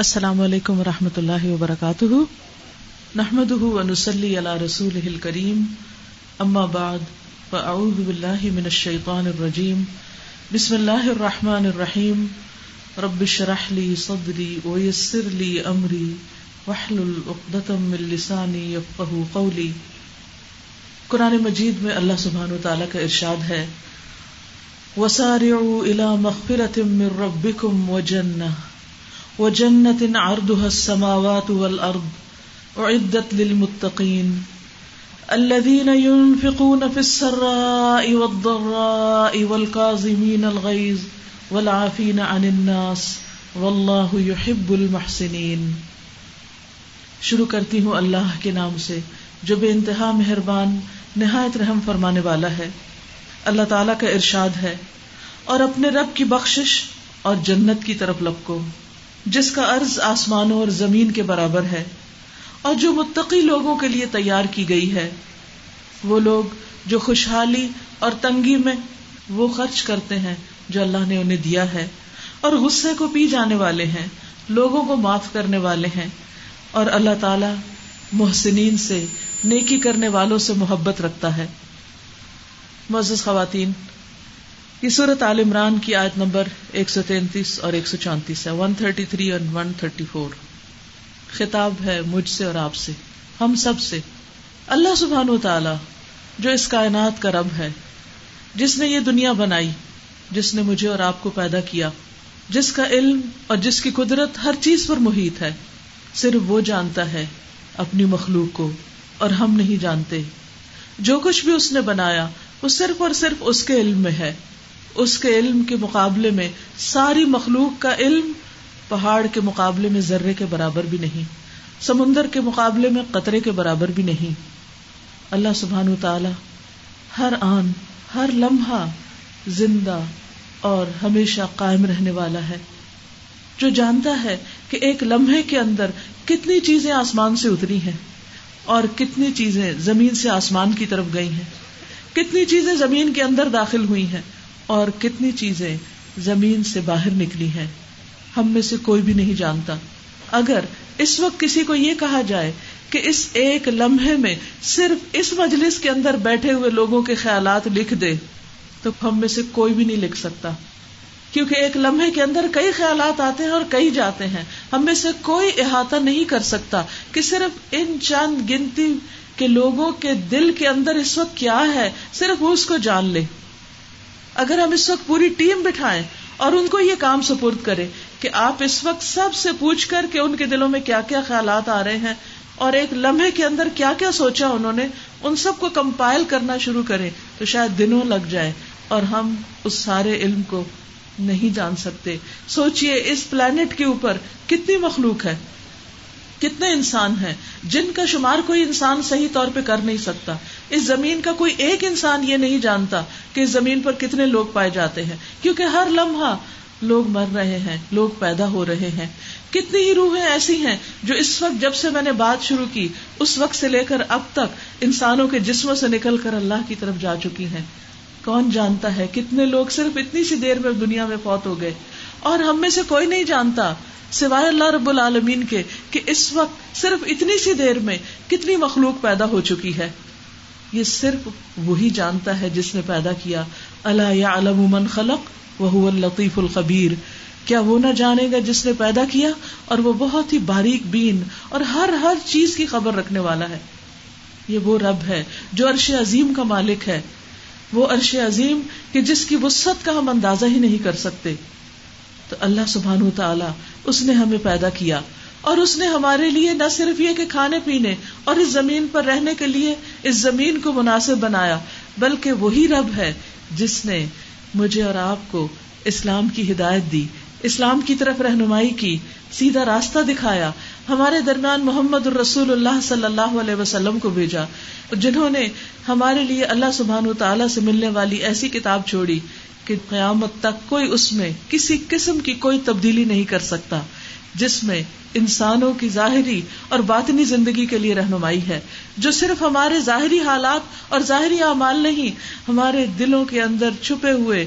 السلام علیکم و رحمۃ اللہ وبرکاتہ۔ نحمد ونسلی علی رسول کریم اما بعد، فاعوذ باللہ من الشیطان الرجیم۔ بسم اللہ الرحمن الرحیم۔ رب شرح لی صدری ویسر لی امری۔ وحلل اقدتم من لسانی یفقہ قولی۔ قرآن مجید میں اللہ سبحانہ وتعالی کا ارشاد ہے۔ وسارعوا الى مغفرة من ربکم وجنہ۔ وجنت عرضها السماوات والأرض أعدت للمتقين الذين ينفقون في السراء والضراء والكاظمين الغيظ والعافين عن الناس والله يحب المحسنين شروع کرتی ہوں اللہ کے نام سے، جو بے انتہا مہربان، نہایت رحم فرمانے والا ہے۔ اللہ تعالی کا ارشاد ہے۔ اور اپنے رب کی بخشش اور جنت کی طرف لپکو۔ جس کا عرض آسمانوں اور زمین کے برابر ہے، اور جو متقی لوگوں کے لیے تیار کی گئی ہے، وہ لوگ جو خوشحالی اور تنگی میں وہ خرچ کرتے ہیں جو اللہ نے انہیں دیا ہے، اور غصے کو پی جانے والے ہیں، لوگوں کو معاف کرنے والے ہیں، اور اللہ تعالی محسنین سے، نیکی کرنے والوں سے محبت رکھتا ہے۔ معزز خواتین یہ صورت عال عمران کی آیت نمبر ایک سو تینتیس اور ایک سو چونتیس ہے۔ ون تھرٹی تھری اور ون تھرٹی فور۔ خطاب ہے مجھ سے اور آپ سے، ہم سب سے۔ اللہ سبحان و تعالی جو اس کائنات کا رب ہے، جس نے یہ دنیا بنائی، جس نے مجھے اور آپ کو پیدا کیا، جس کا علم اور جس کی قدرت ہر چیز پر محیط ہے، صرف وہ جانتا ہے اپنی مخلوق کو اور ہم نہیں جانتے۔ جو کچھ بھی اس نے بنایا، وہ صرف اور صرف اس کے علم میں ہے۔ اس کے علم کے مقابلے میں ساری مخلوق کا علم پہاڑ کے مقابلے میں ذرے کے برابر بھی نہیں، سمندر کے مقابلے میں قطرے کے برابر بھی نہیں۔ اللہ سبحان تعالی ہر آن، ہر لمحہ زندہ اور ہمیشہ قائم رہنے والا ہے، جو جانتا ہے کہ ایک لمحے کے اندر کتنی چیزیں آسمان سے اتری ہیں اور کتنی چیزیں زمین سے آسمان کی طرف گئی ہیں۔ کتنی چیزیں زمین کے اندر داخل ہوئی ہیں۔ اور کتنی چیزیں زمین سے باہر نکلی ہیں۔ ہم میں سے کوئی بھی نہیں جانتا۔ اگر اس وقت کسی کو یہ کہا جائے کہ اس ایک لمحے میں صرف اس مجلس کے اندر بیٹھے ہوئے لوگوں کے خیالات لکھ دے، تو ہم میں سے کوئی بھی نہیں لکھ سکتا۔ کیونکہ ایک لمحے کے اندر کئی خیالات آتے ہیں اور کئی جاتے ہیں۔ ہم میں سے کوئی احاطہ نہیں کر سکتا کہ صرف ان چند گنتی کے لوگوں کے دل کے اندر اس وقت کیا ہے۔ صرف وہ اس کو جان لے۔ اگر ہم اس وقت پوری ٹیم بٹھائیں اور ان کو یہ کام سپرد کرے کہ آپ اس وقت سب سے پوچھ کر کے ان کے دلوں میں کیا کیا خیالات آ رہے ہیں اور ایک لمحے کے اندر کیا کیا سوچا انہوں نے، ان سب کو کمپائل کرنا شروع کریں تو شاید دنوں لگ جائے اور ہم اس سارے علم کو نہیں جان سکتے۔ سوچئے اس پلانٹ کے اوپر کتنی مخلوق ہے۔ کتنے انسان ہیں جن کا شمار کوئی انسان صحیح طور پہ کر نہیں سکتا اس زمین کا کوئی ایک انسان یہ نہیں جانتا کہ اس زمین پر کتنے لوگ پائے جاتے ہیں کیونکہ ہر لمحہ لوگ مر رہے ہیں، لوگ پیدا ہو رہے ہیں۔ کتنی ہی روحیں ایسی ہیں جو اس وقت جب سے میں نے بات شروع کی، اس وقت سے لے کر اب تک انسانوں کے جسموں سے نکل کر اللہ کی طرف جا چکی ہیں۔ کون جانتا ہے کتنے لوگ صرف اتنی سی دیر میں دنیا میں فوت ہو گئے؟ اور ہم میں سے کوئی نہیں جانتا سوائے اللہ رب العالمین کے کہ اس وقت صرف اتنی سی دیر میں کتنی مخلوق پیدا ہو چکی ہے۔ یہ صرف وہی جانتا ہے جس نے پیدا کیا۔ اللہ یا علم من خلق وہ الطیف الخبیر۔ کیا وہ نہ جانے گا جس نے پیدا کیا؟ اور وہ بہت ہی باریک بین اور ہر ہر چیز کی خبر رکھنے والا ہے۔ یہ وہ رب ہے جو عرش عظیم کا مالک ہے۔ وہ عرش عظیم کہ جس کی وسط کا ہم اندازہ ہی نہیں کر سکتے۔ تو اللہ سبحان تعالی اس نے ہمیں پیدا کیا اور اس نے ہمارے لیے نہ صرف یہ کہ کھانے پینے اور اس زمین پر رہنے کے لیے اس زمین کو مناسب بنایا، بلکہ وہی رب ہے جس نے مجھے اور آپ کو اسلام کی ہدایت دی، اسلام کی طرف رہنمائی کی، سیدھا راستہ دکھایا، ہمارے درمیان محمد الرسول اللہ صلی اللہ علیہ وسلم کو بھیجا، جنہوں نے ہمارے لیے اللہ سبحان و تعالیٰ سے ملنے والی ایسی کتاب چھوڑی کہ قیامت تک کوئی اس میں کسی قسم کی کوئی تبدیلی نہیں کر سکتا، جس میں انسانوں کی ظاہری اور باطنی زندگی کے لیے رہنمائی ہے، جو صرف ہمارے ظاہری حالات اور ظاہری اعمال نہیں، ہمارے دلوں کے اندر چھپے ہوئے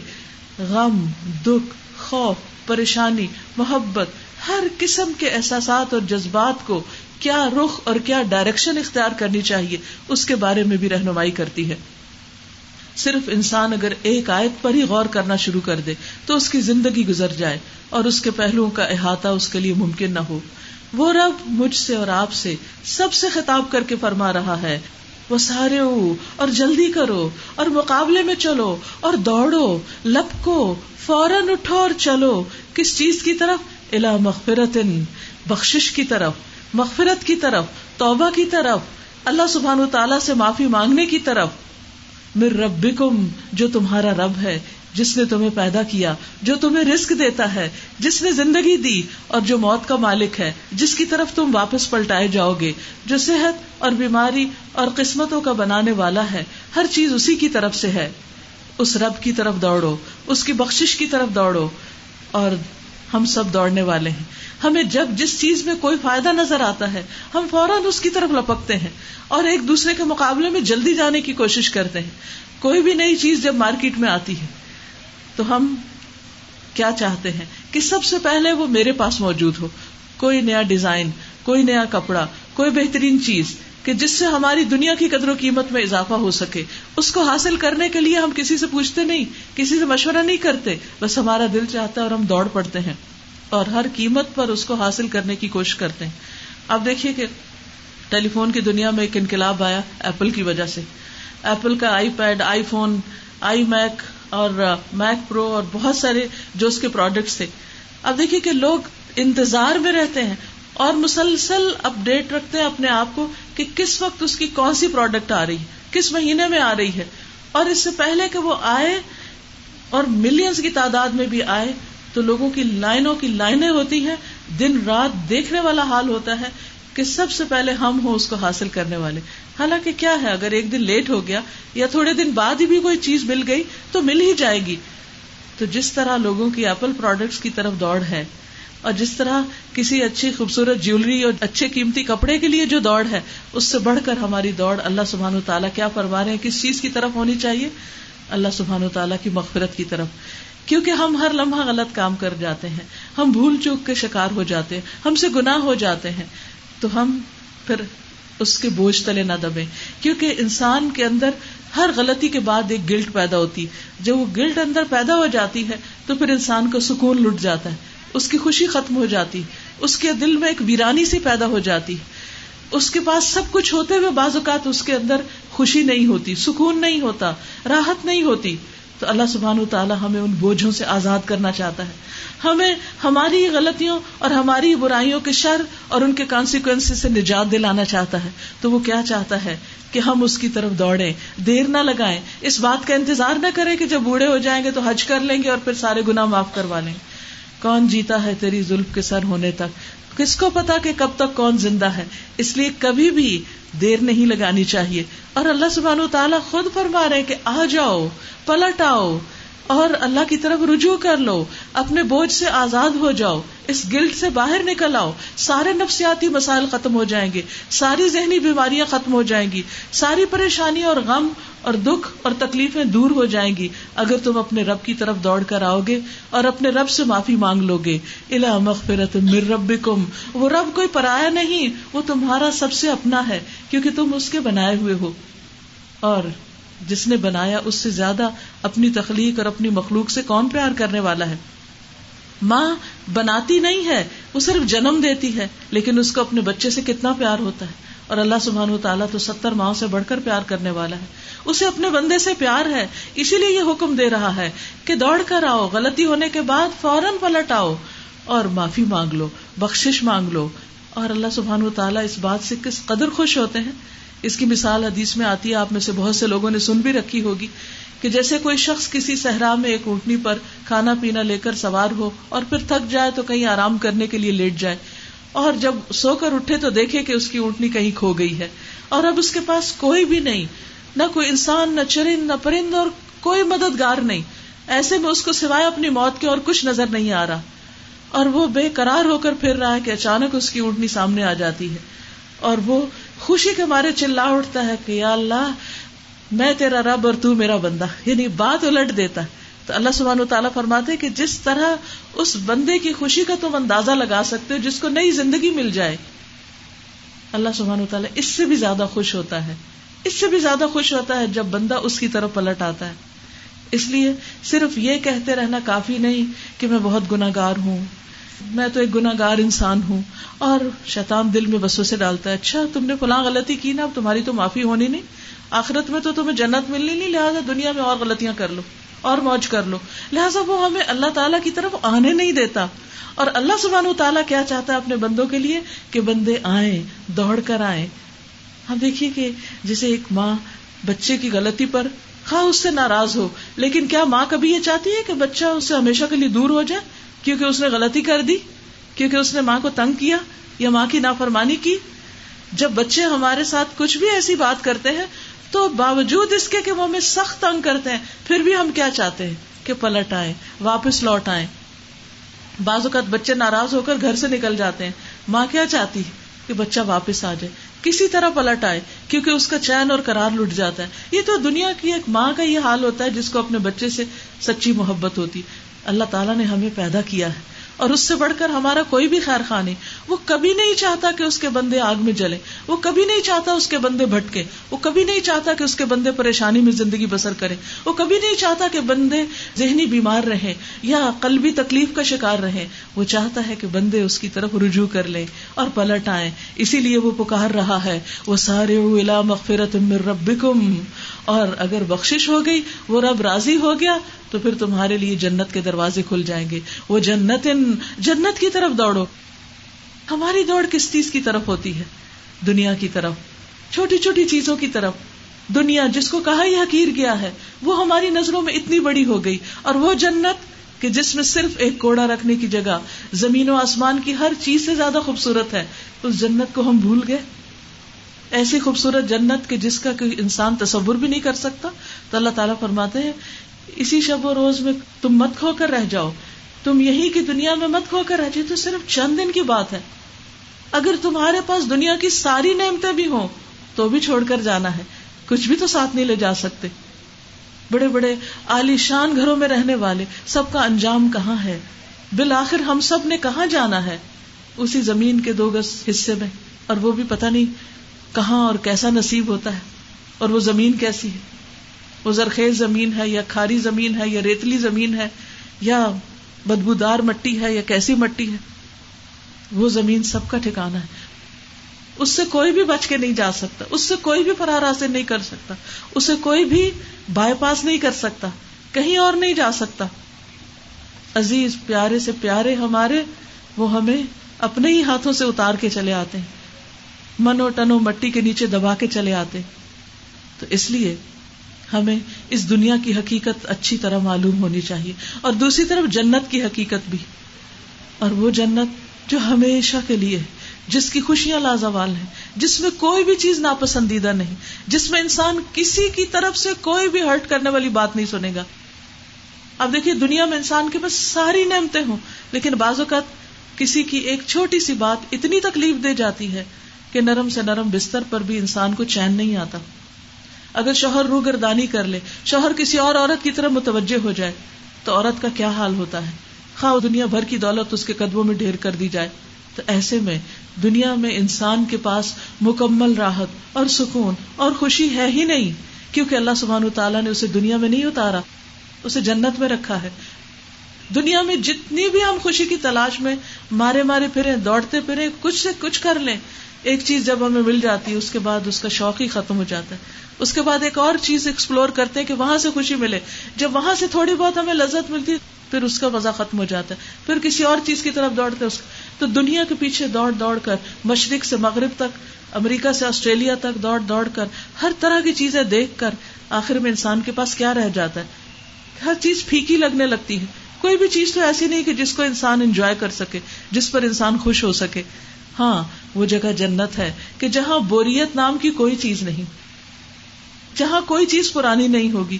غم، دکھ، خوف، پریشانی، محبت، ہر قسم کے احساسات اور جذبات کو کیا رخ اور کیا ڈائریکشن اختیار کرنی چاہیے، اس کے بارے میں بھی رہنمائی کرتی ہے۔ صرف انسان اگر ایک آیت پر ہی غور کرنا شروع کر دے تو اس کی زندگی گزر جائے اور اس کے پہلوؤں کا احاطہ اس کے لیے ممکن نہ ہو۔ وہ رب مجھ سے اور آپ سے سب سے خطاب کر کے فرما رہا ہے۔ وہ سارے اور جلدی کرو اور مقابلے میں چلو اور دوڑو، لپکو، فوراً اٹھو اور چلو۔ کس چیز کی طرف؟ الا مغفرت بخش کی طرف، مغفرت کی طرف، توبہ کی طرف، اللہ سبحان و تعالیٰ سے معافی مانگنے کی طرف۔ مر رب جو تمہارا رب ہے، جس نے تمہیں پیدا کیا، جو تمہیں رسک دیتا ہے، جس نے زندگی دی، اور جو موت کا مالک ہے، جس کی طرف تم واپس پلٹائے جاؤ گے، جو صحت اور بیماری اور قسمتوں کا بنانے والا ہے، ہر چیز اسی کی طرف سے ہے۔ اس رب کی طرف دوڑو، اس کی بخش کی طرف دوڑو، اور ہم سب دوڑنے والے ہیں۔ ہمیں جب جس چیز میں کوئی فائدہ نظر آتا ہے، ہم فوراً اس کی طرف لپکتے ہیں اور ایک دوسرے کے مقابلے میں جلدی جانے کی کوشش کرتے ہیں۔ کوئی بھی نئی چیز جب مارکیٹ میں آتی ہے، تو ہم کیا چاہتے ہیں؟ کہ سب سے پہلے وہ میرے پاس موجود ہو۔ کوئی نیا ڈیزائن، کوئی نیا کپڑا، کوئی بہترین چیز۔ کہ جس سے ہماری دنیا کی قدر و قیمت میں اضافہ ہو سکے۔ اس کو حاصل کرنے کے لیے ہم کسی سے پوچھتے نہیں، کسی سے مشورہ نہیں کرتے۔ بس ہمارا دل چاہتا ہے اور ہم دوڑ پڑتے ہیں اور ہر قیمت پر اس کو حاصل کرنے کی کوشش کرتے ہیں۔ اب دیکھیے کہ ٹیلی فون کی دنیا میں ایک انقلاب آیا ایپل کی وجہ سے۔ ایپل کا iPad, iPhone, iMac اور میک پرو اور بہت سارے جو اس کے پروڈکٹس تھے۔ اب دیکھیے کہ لوگ انتظار میں رہتے ہیں۔ اور مسلسل اپ ڈیٹ رکھتے ہیں اپنے آپ کو کہ کس وقت اس کی کون سی پروڈکٹ آ رہی ہے، کس مہینے میں آ رہی ہے۔ اور اس سے پہلے کہ وہ آئے اور ملینس کی تعداد میں بھی آئے، تو لوگوں کی لائنوں کی لائنیں ہوتی ہیں۔ دن رات دیکھنے والا حال ہوتا ہے کہ سب سے پہلے ہم ہو اس کو حاصل کرنے والے۔ حالانکہ کیا ہے، اگر ایک دن لیٹ ہو گیا یا تھوڑے دن بعد ہی بھی کوئی چیز مل گئی تو مل ہی جائے گی۔ تو جس طرح لوگوں کی ایپل پروڈکٹس کی طرف دوڑ ہے اور جس طرح کسی اچھی خوبصورت جیولری اور اچھے قیمتی کپڑے کے لیے جو دوڑ ہے، اس سے بڑھ کر ہماری دوڑ اللہ سبحان و تعالیٰ کیا فرما رہے ہیں؟ کس چیز کی طرف ہونی چاہیے؟ اللہ سبحان و تعالیٰ کی مغفرت کی طرف۔ کیونکہ ہم ہر لمحہ غلط کام کر جاتے ہیں، ہم بھول چوک کے شکار ہو جاتے ہیں، ہم سے گناہ ہو جاتے ہیں، تو ہم پھر اس کے بوجھ تلے نہ دبے کیونکہ انسان کے اندر ہر غلطی کے بعد ایک گلٹ پیدا ہوتی جب وہ گلٹ اندر پیدا ہو جاتی ہے، تو پھر انسان کو سکون لٹ جاتا ہے۔ اس کی خوشی ختم ہو جاتی، اس کے دل میں ایک ویرانی سی پیدا ہو جاتی۔ اس کے پاس سب کچھ ہوتے ہوئے بعض اوقات اس کے اندر خوشی نہیں ہوتی، سکون نہیں ہوتا، راحت نہیں ہوتی۔ تو اللہ سبحان و تعالیٰ ہمیں ان بوجھوں سے آزاد کرنا چاہتا ہے۔ ہمیں ہماری غلطیوں اور ہماری برائیوں کے شر اور ان کے کانسیکوینس سے نجات دلانا چاہتا ہے۔ تو وہ کیا چاہتا ہے؟ کہ ہم اس کی طرف دوڑے دیر نہ لگائیں۔ اس بات کا انتظار نہ کریں کہ جب بوڑھے ہو جائیں گے تو حج کر لیں گے اور پھر سارے گنا معاف کروا لیں۔ گے کون جیتا ہے تیری زلف کے سر ہونے تک؟ کس کو پتا کہ کب تک کون زندہ ہے؟ اس لیے کبھی بھی دیر نہیں لگانی چاہیے۔ اور اللہ سبحانہ و تعالیٰ خود فرما رہے کہ آ جاؤ، پلٹ آؤ اور اللہ کی طرف رجوع کر لو، اپنے بوجھ سے آزاد ہو جاؤ، اس گلٹ سے باہر نکل آؤ، سارے نفسیاتی مسائل ختم ہو جائیں گے، ساری ذہنی بیماریاں ختم ہو جائیں گی، ساری پریشانی اور غم اور دکھ اور تکلیفیں دور ہو جائیں گی۔ اگر تم اپنے رب کی طرف دوڑ کر آؤ گے اور اپنے رب سے معافی مانگ لو گے۔ الا مغفرت مر رب وہ رب کوئی پرایا نہیں، وہ تمہارا سب سے اپنا ہے، کیونکہ تم اس کے بنائے ہوئے ہو۔ اور جس نے بنایا، اس سے زیادہ اپنی تخلیق اور اپنی مخلوق سے کون پیار کرنے والا ہے؟ ماں بناتی نہیں ہے، وہ صرف جنم دیتی ہے، لیکن اس کو اپنے بچے سے کتنا پیار ہوتا ہے؟ اور اللہ سبحان و تعالیٰ تو ستر ماؤں سے بڑھ کر پیار کرنے والا ہے۔ اسے اپنے بندے سے پیار ہے، اسی لیے یہ حکم دے رہا ہے کہ دوڑ کر آؤ، غلطی ہونے کے بعد فوراً پلٹ آؤ۔ اور معافی مانگ لو بخش مانگ لو۔ اور اللہ سبحان و تعالیٰ اس بات سے کس قدر خوش ہوتے ہیں؟ اس کی مثال حدیث میں آتی ہے، آپ میں سے بہت سے لوگوں نے سن بھی رکھی ہوگی کہ جیسے کوئی شخص کسی صحرا میں ایک اونٹنی پر کھانا پینا لے کر سوار ہو اور پھر تھک جائے تو کہیں آرام کرنے کے لیے لیٹ جائے اور جب سو کر اٹھے تو دیکھے کہ اس کی اونٹنی کہیں کھو گئی ہے اور اب اس کے پاس کوئی بھی نہیں، نہ کوئی انسان، نہ چرند، نہ پرند اور کوئی مددگار نہیں۔ ایسے میں اس کو سوائے اپنی موت کے اور کچھ نظر نہیں آ رہا۔ اور وہ بے قرار ہو کر پھر رہا ہے کہ اچانک اس کی اونٹنی سامنے آ جاتی ہے اور وہ خوشی کے مارے چلا اٹھتا ہے کہ یا اللہ، میں تیرا رب اور تو میرا بندہ۔ یعنی بات الٹ دیتا تو اللہ سبحان و تعالیٰ فرماتے کہ جس طرح اس بندے کی خوشی کا تم اندازہ لگا سکتے ہو، جس کو نئی زندگی مل جائے، اللہ سبحان و تعالیٰ اس سے بھی زیادہ خوش ہوتا ہے۔ اس سے بھی زیادہ خوش ہوتا ہے جب بندہ اس کی طرف پلٹ آتا ہے۔ اس لیے صرف یہ کہتے رہنا کافی نہیں کہ میں بہت گناگار ہوں۔ میں تو ایک گناگار انسان ہوں اور شیطان دل میں بسوں سے ڈالتا ہے اچھا تم نے فلاں غلطی کی نا، اب تمہاری تو معافی ہونی نہیں۔ آخرت میں تو تمہیں جنت ملنی نہیں، لہٰذا دنیا میں اور غلطیاں کر لو، اور موج کر لو۔ لہٰذا وہ ہمیں اللہ تعالیٰ کی طرف آنے نہیں دیتا۔ اور اللہ سبحانہ تعالیٰ کیا چاہتا ہے اپنے بندوں کے لیے؟ کہ بندے آئیں، دوڑ کر آئیں۔ ہم دیکھیے کہ جیسے ایک ماں بچے کی غلطی پر خواہ اس سے ناراض ہو، لیکن کیا ماں کبھی یہ چاہتی ہے کہ بچہ اس سے ہمیشہ کے لیے دور ہو جائے؟ کیونکہ اس نے غلطی کر دی، کیونکہ اس نے ماں کو تنگ کیا یا ماں کی نافرمانی کی۔ جب بچے ہمارے ساتھ کچھ بھی ایسی بات کرتے ہیں، تو باوجود اس کے کہ وہ ہمیں سخت تنگ کرتے ہیں، پھر بھی ہم کیا چاہتے ہیں؟ کہ پلٹ آئے واپس لوٹ آئے بعض اوقات بچے ناراض ہو کر گھر سے نکل جاتے ہیں۔ ماں کیا چاہتی کہ بچہ واپس آ جائے؟ کسی طرح پلٹ آئے، کیونکہ اس کا چین اور کرار لٹ جاتا ہے۔ یہ تو دنیا کی ایک ماں کا یہ حال ہوتا ہے، جس کو اپنے بچے سے سچی محبت ہوتی۔ اللہ تعالیٰ نے ہمیں پیدا کیا ہے اور اس سے بڑھ کر ہمارا کوئی بھی خیر خواہ نہیں۔ وہ کبھی نہیں چاہتا کہ اس کے بندے آگ میں جلے وہ کبھی نہیں چاہتا اس کے بندے بھٹکے وہ کبھی نہیں چاہتا کہ اس کے بندے پریشانی میں زندگی بسر کرے وہ کبھی نہیں چاہتا کہ بندے ذہنی بیمار رہے یا قلبی تکلیف کا شکار رہے وہ چاہتا ہے کہ بندے اس کی طرف رجوع کر لیں اور پلٹ آئے اسی لیے وہ پکار رہا ہے۔ وہ سارے مغفرت ربکم اور اگر بخش ہو گئی، وہ رب راضی ہو گیا۔ تو پھر تمہارے لیے جنت کے دروازے کھل جائیں گے۔ وہ جنت جنت کی طرف دوڑو۔ ہماری دوڑ کس چیز کی طرف ہوتی ہے؟ دنیا کی طرف۔ چھوٹی چھوٹی چیزوں کی طرف۔ دنیا جس کو کہا ہی حقیر گیا ہے، وہ ہماری نظروں میں اتنی بڑی ہو گئی۔ اور وہ جنت کہ جس میں صرف ایک کوڑا رکھنے کی جگہ، زمین و آسمان کی ہر چیز سے زیادہ خوبصورت ہے۔ اس جنت کو ہم بھول گئے۔ ایسی خوبصورت جنت کے جس کا کوئی انسان تصور بھی نہیں کر سکتا۔ تو اللہ تعالیٰ فرماتے ہیں اسی شب و روز میں تم مت کھو کر رہ جاؤ۔ تم یہی کی دنیا میں مت کھو کر رہ جاؤ تو صرف چند دن کی بات ہے۔ اگر تمہارے پاس دنیا کی ساری نعمتیں بھی ہوں، تو بھی چھوڑ کر جانا ہے۔ کچھ بھی تو ساتھ نہیں لے جا سکتے۔ بڑے بڑے عالی شان گھروں میں رہنے والے، سب کا انجام کہاں ہے؟ بالآخر ہم سب نے کہاں جانا ہے؟ اسی زمین کے دو گز حصے میں، اور وہ بھی پتہ نہیں کہاں اور کیسا نصیب ہوتا ہے، اور وہ زمین کیسی ہے؟ وہ زرخیز زمین ہے یا کھاری زمین ہے یا ریتلی زمین ہے یا بدبودار مٹی ہے یا کیسی مٹی ہے، وہ زمین سب کا ٹھکانا ہے۔ اس سے کوئی بھی بچ کے نہیں جا سکتا، اس سے کوئی بھی فرار حاصل نہیں کر سکتا اسے کوئی بھی بائی پاس نہیں کر سکتا، کہیں اور نہیں جا سکتا۔ عزیز، پیارے سے پیارے ہمارے، وہ ہمیں اپنے ہی ہاتھوں سے اتار کے چلے آتے ہیں۔ منو ٹنو مٹی کے نیچے دبا کے چلے آتے تو اس لیے ہمیں اس دنیا کی حقیقت اچھی طرح معلوم ہونی چاہیے اور دوسری طرف جنت کی حقیقت بھی اور وہ جنت جو ہمیشہ کے لیے جس کی خوشیاں لازوال ہیں، جس میں کوئی بھی چیز ناپسندیدہ نہیں، جس میں انسان کسی کی طرف سے کوئی بھی ہرٹ کرنے والی بات نہیں سنے گا۔ اب دیکھیے، دنیا میں انسان کے پاس ساری نعمتیں ہوں، لیکن بعض اوقات کسی کی ایک چھوٹی سی بات اتنی تکلیف دے جاتی ہے کہ نرم سے نرم بستر پر بھی انسان کو چین نہیں آتا۔ اگر شوہر رو گردانی کر لے، شوہر کسی اور عورت کی طرف متوجہ ہو جائے، تو عورت کا کیا حال ہوتا ہے؟ خواہ دنیا بھر کی دولت اس کے قدموں میں ڈھیر کر دی جائے۔ تو ایسے میں دنیا میں انسان کے پاس مکمل راحت اور سکون اور خوشی ہے ہی نہیں، کیونکہ اللہ سبحان تعالیٰ نے اسے دنیا میں نہیں اتارا، اسے جنت میں رکھا ہے۔ دنیا میں جتنی بھی ہم خوشی کی تلاش میں مارے مارے پھرے دوڑتے پھرے کچھ سے کچھ کر لیں ایک چیز جب ہمیں مل جاتی ہے، اس کے بعد اس کا شوق ہی ختم ہو جاتا ہے۔ اس کے بعد ایک اور چیز ایکسپلور کرتے ہیں کہ وہاں سے خوشی ملے۔ جب وہاں سے تھوڑی بہت ہمیں لذت ملتی پھر اس کا مزہ ختم ہو جاتا ہے۔ پھر کسی اور چیز کی طرف دوڑتے تو دنیا کے پیچھے دوڑ دوڑ کر، مشرق سے مغرب تک، امریکہ سے آسٹریلیا تک دوڑ دوڑ کر، ہر طرح کی چیزیں دیکھ کر، آخر میں انسان کے پاس کیا رہ جاتا ہے؟ ہر چیز پھیکی لگنے لگتی ہے۔ کوئی بھی چیز تو ایسی نہیں کہ جس کو انسان انجوائے کر سکے، جس پر انسان خوش ہو سکے۔ ہاں وہ جگہ جنت ہے کہ جہاں بوریت نام کی کوئی چیز نہیں، جہاں کوئی چیز پرانی نہیں ہوگی،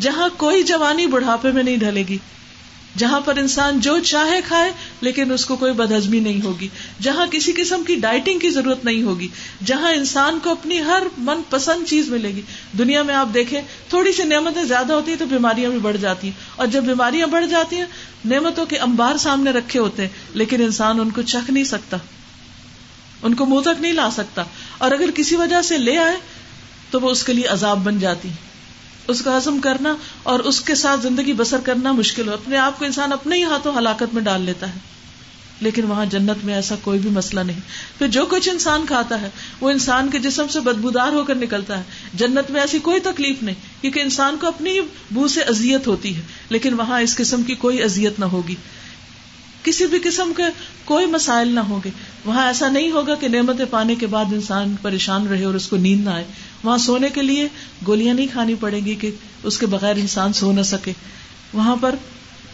جہاں کوئی جوانی بڑھاپے میں نہیں ڈھلے گی، جہاں پر انسان جو چاہے کھائے لیکن اس کو کوئی بدہضمی نہیں ہوگی، جہاں کسی قسم کی ڈائٹنگ کی ضرورت نہیں ہوگی، جہاں انسان کو اپنی ہر من پسند چیز ملے گی۔ دنیا میں آپ دیکھیں، تھوڑی سی نعمتیں زیادہ ہوتی ہیں تو بیماریاں بھی بڑھ جاتی ہیں۔ اور جب بیماریاں بڑھ جاتی ہیں، نعمتوں کے امبار سامنے رکھے ہوتے ہیں، لیکن انسان ان کو چکھ نہیں سکتا۔ ان کو منہ تک نہیں لا سکتا۔ اور اگر کسی وجہ سے لے آئے، تو وہ اس کے لیے عذاب بن جاتی۔ اس کا ہزم کرنا اور اس کے ساتھ زندگی بسر کرنا مشکل ہو اپنے آپ کو انسان اپنے ہی ہاتھوں ہلاکت میں ڈال لیتا ہے۔ لیکن وہاں جنت میں ایسا کوئی بھی مسئلہ نہیں۔ پھر جو کچھ انسان کھاتا ہے، وہ انسان کے جسم سے بدبودار ہو کر نکلتا ہے۔ جنت میں ایسی کوئی تکلیف نہیں، کیونکہ انسان کو اپنی بو سے ازیت ہوتی ہے۔ لیکن وہاں اس قسم کی کوئی ازیت نہ ہوگی۔ کسی بھی قسم کے کوئی مسائل نہ ہوں گے۔ وہاں ایسا نہیں ہوگا کہ نعمتیں پانے کے بعد انسان پریشان رہے اور اس کو نیند نہ آئے۔ وہاں سونے کے لیے گولیاں نہیں کھانی پڑیں گی کہ اس کے بغیر انسان سو نہ سکے۔ وہاں پر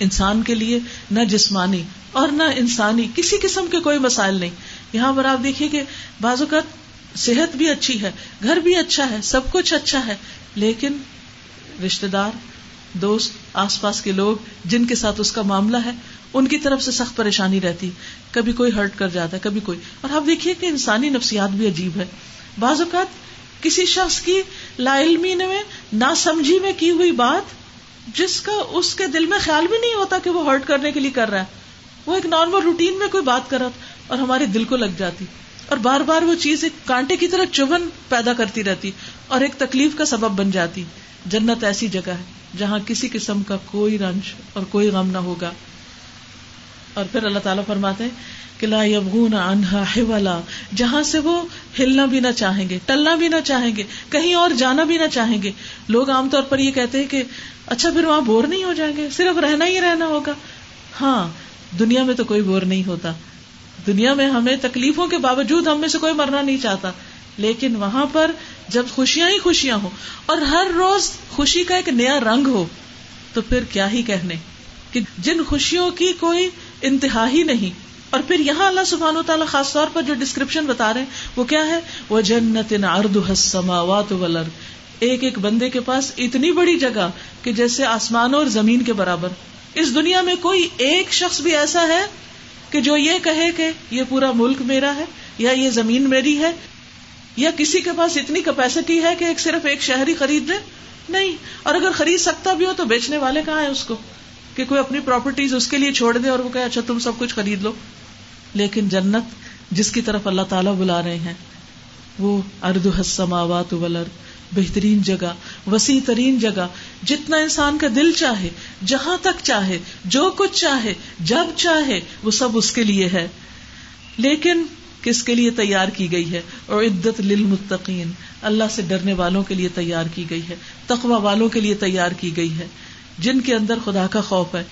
انسان کے لیے نہ جسمانی اور نہ انسانی کسی قسم کے کوئی مسائل نہیں۔ یہاں پر آپ دیکھیے کہ بعض اوقات صحت بھی اچھی ہے، گھر بھی اچھا ہے، سب کچھ اچھا ہے، لیکن رشتے دار، دوست، آس پاس کے لوگ، جن کے ساتھ اس کا معاملہ ہے ان کی طرف سے سخت پریشانی رہتی، کبھی کوئی ہرٹ کر جاتا ہے کبھی کوئی۔ اور آپ دیکھیے کہ انسانی نفسیات بھی عجیب ہے بعض اوقات کسی شخص کی لا علمی میں نہ سمجھی میں کی ہوئی بات، جس کا اس کے دل میں خیال بھی نہیں ہوتا کہ وہ ہرٹ کرنے کے لیے کر رہا ہے۔ وہ ایک نارمل روٹین میں کوئی بات کر رہا اور ہمارے دل کو لگ جاتی۔ اور بار بار وہ چیز ایک کانٹے کی طرح چبن پیدا کرتی رہتی اور ایک تکلیف کا سبب بن جاتی۔ جنت ایسی جگہ ہے جہاں کسی قسم کا کوئی رنج اور کوئی غم نہ ہوگا۔ اور پھر اللہ تعالیٰ فرماتے ہیں کہ لا یبغون عنہا حولا، جہاں سے وہ ہلنا بھی نہ چاہیں گے ٹلنا بھی نہ چاہیں گے، کہیں اور جانا بھی نہ چاہیں گے۔ لوگ عام طور پر یہ کہتے ہیں کہ اچھا پھر وہاں بور نہیں ہو جائیں گے، صرف رہنا ہی رہنا ہوگا۔ ہاں دنیا میں تو کوئی بور نہیں ہوتا۔ دنیا میں ہمیں تکلیفوں کے باوجود ہم میں سے کوئی مرنا نہیں چاہتا۔ لیکن وہاں پر جب خوشیاں ہی خوشیاں ہوں اور ہر روز خوشی کا ایک نیا رنگ ہو، تو پھر کیا ہی کہنے؟ کہ جن خوشیوں کی کوئی انتہا ہی نہیں۔ اور پھر یہاں اللہ سبحان و تعالیٰ خاص طور پر جو ڈسکرپشن بتا رہے ہیں، وہ کیا ہے؟ وہ جنت ارد السماوات والارض ایک ایک بندے کے پاس اتنی بڑی جگہ کہ جیسے آسمان اور زمین کے برابر۔ اس دنیا میں کوئی ایک شخص بھی ایسا ہے کہ جو یہ کہے کہ یہ پورا ملک میرا ہے، یا یہ زمین میری ہے، یا کسی کے پاس اتنی کیپیسٹی ہے کہ ایک صرف ایک شہری خرید لے نہیں۔ اور اگر خرید سکتا بھی ہو تو بیچنے والے کہاں ہے اس کو؟ کہ کوئی اپنی پراپرٹیز اس کے لیے چھوڑ دے اور وہ کہ اچھا تم سب کچھ خرید لو۔ لیکن جنت جس کی طرف اللہ تعالیٰ بلا رہے ہیں، وہ ارد حسماوات ولر بہترین جگہ، وسیع ترین جگہ۔ جتنا انسان کا دل چاہے، جہاں تک چاہے، جو کچھ چاہے، جب چاہے، وہ سب اس کے لیے ہے۔ لیکن کس کے لیے تیار کی گئی ہے؟ اور عدت للمتقین اللہ سے ڈرنے والوں کے لیے تیار کی گئی ہے تقوا والوں کے لیے تیار کی گئی ہے۔ جن کے اندر خدا کا خوف ہے۔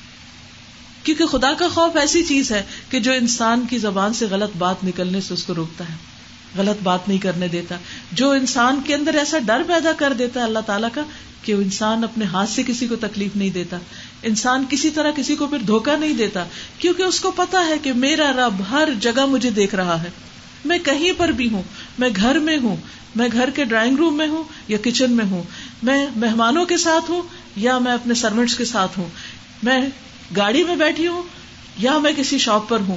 کیونکہ خدا کا خوف ایسی چیز ہے کہ جو انسان کی زبان سے غلط بات نکلنے سے اس کو روکتا ہے۔ غلط بات نہیں کرنے دیتا۔ جو انسان کے اندر ایسا ڈر پیدا کر دیتا ہے اللہ تعالیٰ کا کہ وہ انسان اپنے ہاتھ سے کسی کو تکلیف نہیں دیتا۔ انسان کسی طرح کسی کو پھر دھوکا نہیں دیتا۔ کیونکہ اس کو پتا ہے کہ میرا رب ہر جگہ مجھے دیکھ رہا ہے۔ میں کہیں پر بھی ہوں۔ میں گھر میں ہوں۔ میں گھر کے ڈرائنگ روم میں ہوں یا کچن میں ہوں۔ میں مہمانوں کے ساتھ ہوں۔ یا میں اپنے سروینٹس کے ساتھ ہوں، میں گاڑی میں بیٹھی ہوں یا میں کسی شاپ پر ہوں،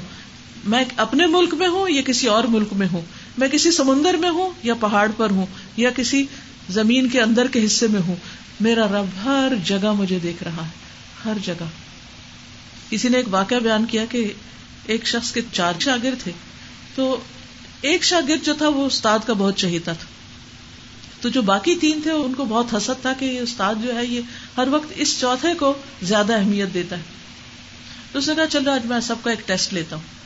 میں اپنے ملک میں ہوں یا کسی اور ملک میں ہوں؟ میں کسی سمندر میں ہوں یا پہاڑ پر ہوں یا کسی زمین کے اندر کے حصے میں ہوں؟ میرا رب ہر جگہ مجھے دیکھ رہا ہے، ہر جگہ۔ کسی نے ایک واقعہ بیان کیا کہ ایک شخص کے چار شاگرد تھے۔ تو ایک شاگرد جو تھا وہ استاد کا بہت چہیتا تھا۔ تو جو باقی تین تھے، ان کو بہت حسد تھا کہ یہ استاد جو ہے، یہ ہر وقت اس چوتھے کو زیادہ اہمیت دیتا ہے۔ تو اس نے کہا، چلو، آج میں سب کا ایک ٹیسٹ لیتا ہوں۔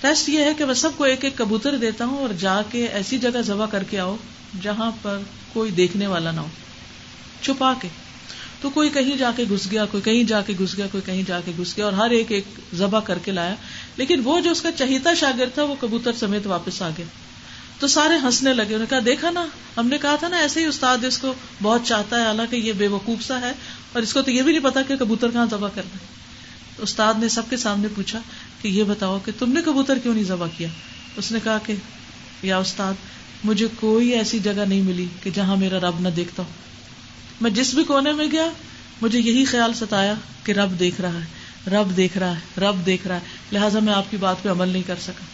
ٹیسٹ یہ ہے کہ میں سب کو ایک ایک کبوتر دیتا ہوں اور جا کے ایسی جگہ ذبح کر کے آؤ جہاں پر کوئی دیکھنے والا نہ ہو۔ چھپا کے۔ تو کوئی کہیں جا کے گھس گیا، کوئی کہیں جا کے گھس گیا، کوئی کہیں جا کے گھس گیا اور ہر ایک ایک ذبح کر کے لایا۔ لیکن وہ جو اس کا چہیتا شاگرد تھا، وہ کبوتر سمیت واپس آ گیا۔ تو سارے ہنسنے لگے، انہوں نے کہا، دیکھا نا، ہم نے کہا تھا نا، ایسے ہی استاد اس کو بہت چاہتا ہے، حالانکہ یہ بے وقوف سا ہے، اور اس کو تو یہ بھی نہیں پتا کہ کبوتر کہاں ذبح کرنا ہے۔ استاد نے سب کے سامنے پوچھا کہ یہ بتاؤ کہ تم نے کبوتر کیوں نہیں ذبح کیا؟ اس نے کہا کہ، یا استاد، مجھے کوئی ایسی جگہ نہیں ملی کہ جہاں میرا رب نہ دیکھتا ہو۔ میں جس بھی کونے میں گیا، مجھے یہی خیال ستایا کہ رب دیکھ رہا ہے، رب دیکھ رہا ہے، رب دیکھ رہا ہے، لہٰذا میں آپ کی بات پہ عمل نہیں کر سکا۔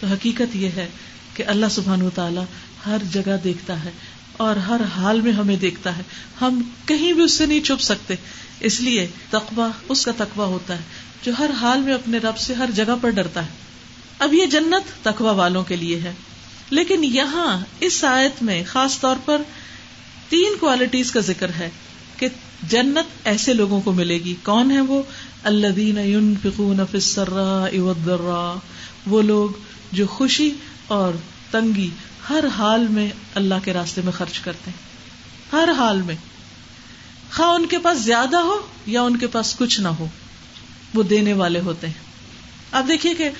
تو حقیقت یہ ہے کہ اللہ سبحان و تعالیٰ ہر جگہ دیکھتا ہے اور ہر حال میں ہمیں دیکھتا ہے۔ ہم کہیں بھی اس سے نہیں چھپ سکتے۔ اس لیے تقوا اس کا تقوا ہوتا ہے جو ہر حال میں اپنے رب سے ہر جگہ پر ڈرتا ہے۔ اب یہ جنت تقوا والوں کے لیے ہے۔ لیکن یہاں اس آیت میں خاص طور پر تین کوالٹیز کا ذکر ہے کہ جنت ایسے لوگوں کو ملے گی۔ کون ہے وہ؟ اللہ وہ لوگ جو خوشی اور تنگی ہر حال میں اللہ کے راستے میں خرچ کرتے ہیں۔ ہر حال میں۔ خواہ ان کے پاس زیادہ ہو یا ان کے پاس کچھ نہ ہو، وہ دینے والے ہوتے ہیں۔ آپ دیکھیے کہ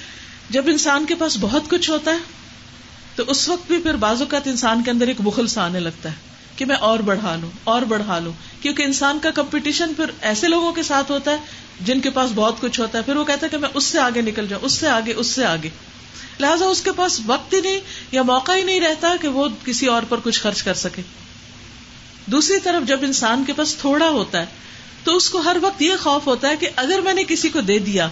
جب انسان کے پاس بہت کچھ ہوتا ہے، تو اس وقت بھی پھر بعض اوقات انسان کے اندر ایک بخل سا آنے لگتا ہے۔ کہ میں اور بڑھا لوں، اور بڑھا لوں۔ کیونکہ انسان کا کمپٹیشن پھر ایسے لوگوں کے ساتھ ہوتا ہے جن کے پاس بہت کچھ ہوتا ہے۔ پھر وہ کہتا ہے کہ میں اس سے آگے نکل جاؤں، اس سے آگے، اس سے آگے۔ لہٰذا اس کے پاس وقت ہی نہیں یا موقع ہی نہیں رہتا کہ وہ کسی اور پر کچھ خرچ کر سکے۔ دوسری طرف جب انسان کے پاس تھوڑا ہوتا ہے، تو اس کو ہر وقت یہ خوف ہوتا ہے کہ اگر میں نے کسی کو دے دیا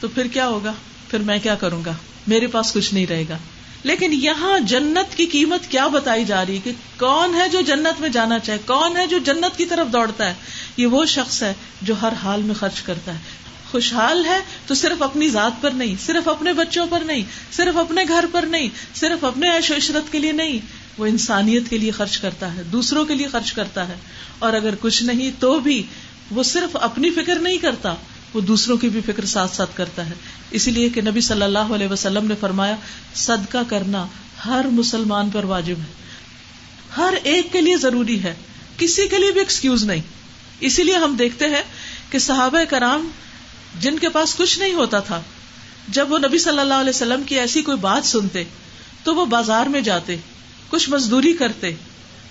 تو پھر کیا ہوگا؟ پھر میں کیا کروں گا؟ میرے پاس کچھ نہیں رہے گا۔ لیکن یہاں جنت کی قیمت کیا بتائی جا رہی کہ کون ہے جو جنت میں جانا چاہے؟ کون ہے جو جنت کی طرف دوڑتا ہے؟ یہ وہ شخص ہے جو ہر حال میں خرچ کرتا ہے۔ خوشحال ہے تو صرف اپنی ذات پر نہیں، صرف اپنے بچوں پر نہیں، صرف اپنے گھر پر نہیں، صرف اپنے عیش و عشرت کے لیے نہیں۔ وہ انسانیت کے لیے خرچ کرتا ہے، دوسروں کے لیے خرچ کرتا ہے۔ اور اگر کچھ نہیں تو بھی وہ صرف اپنی فکر نہیں کرتا۔ وہ دوسروں کی بھی فکر ساتھ ساتھ کرتا ہے۔ اسی لیے کہ نبی صلی اللہ علیہ وسلم نے فرمایا، صدقہ کرنا ہر مسلمان پر واجب ہے۔ ہر ایک کے لیے ضروری ہے۔ کسی کے لیے بھی ایکسکیوز نہیں۔ اسی لیے ہم دیکھتے ہیں کہ صحابہ کرام جن کے پاس کچھ نہیں ہوتا تھا، جب وہ نبی صلی اللہ علیہ وسلم کی ایسی کوئی بات سنتے، تو وہ بازار میں جاتے، کچھ مزدوری کرتے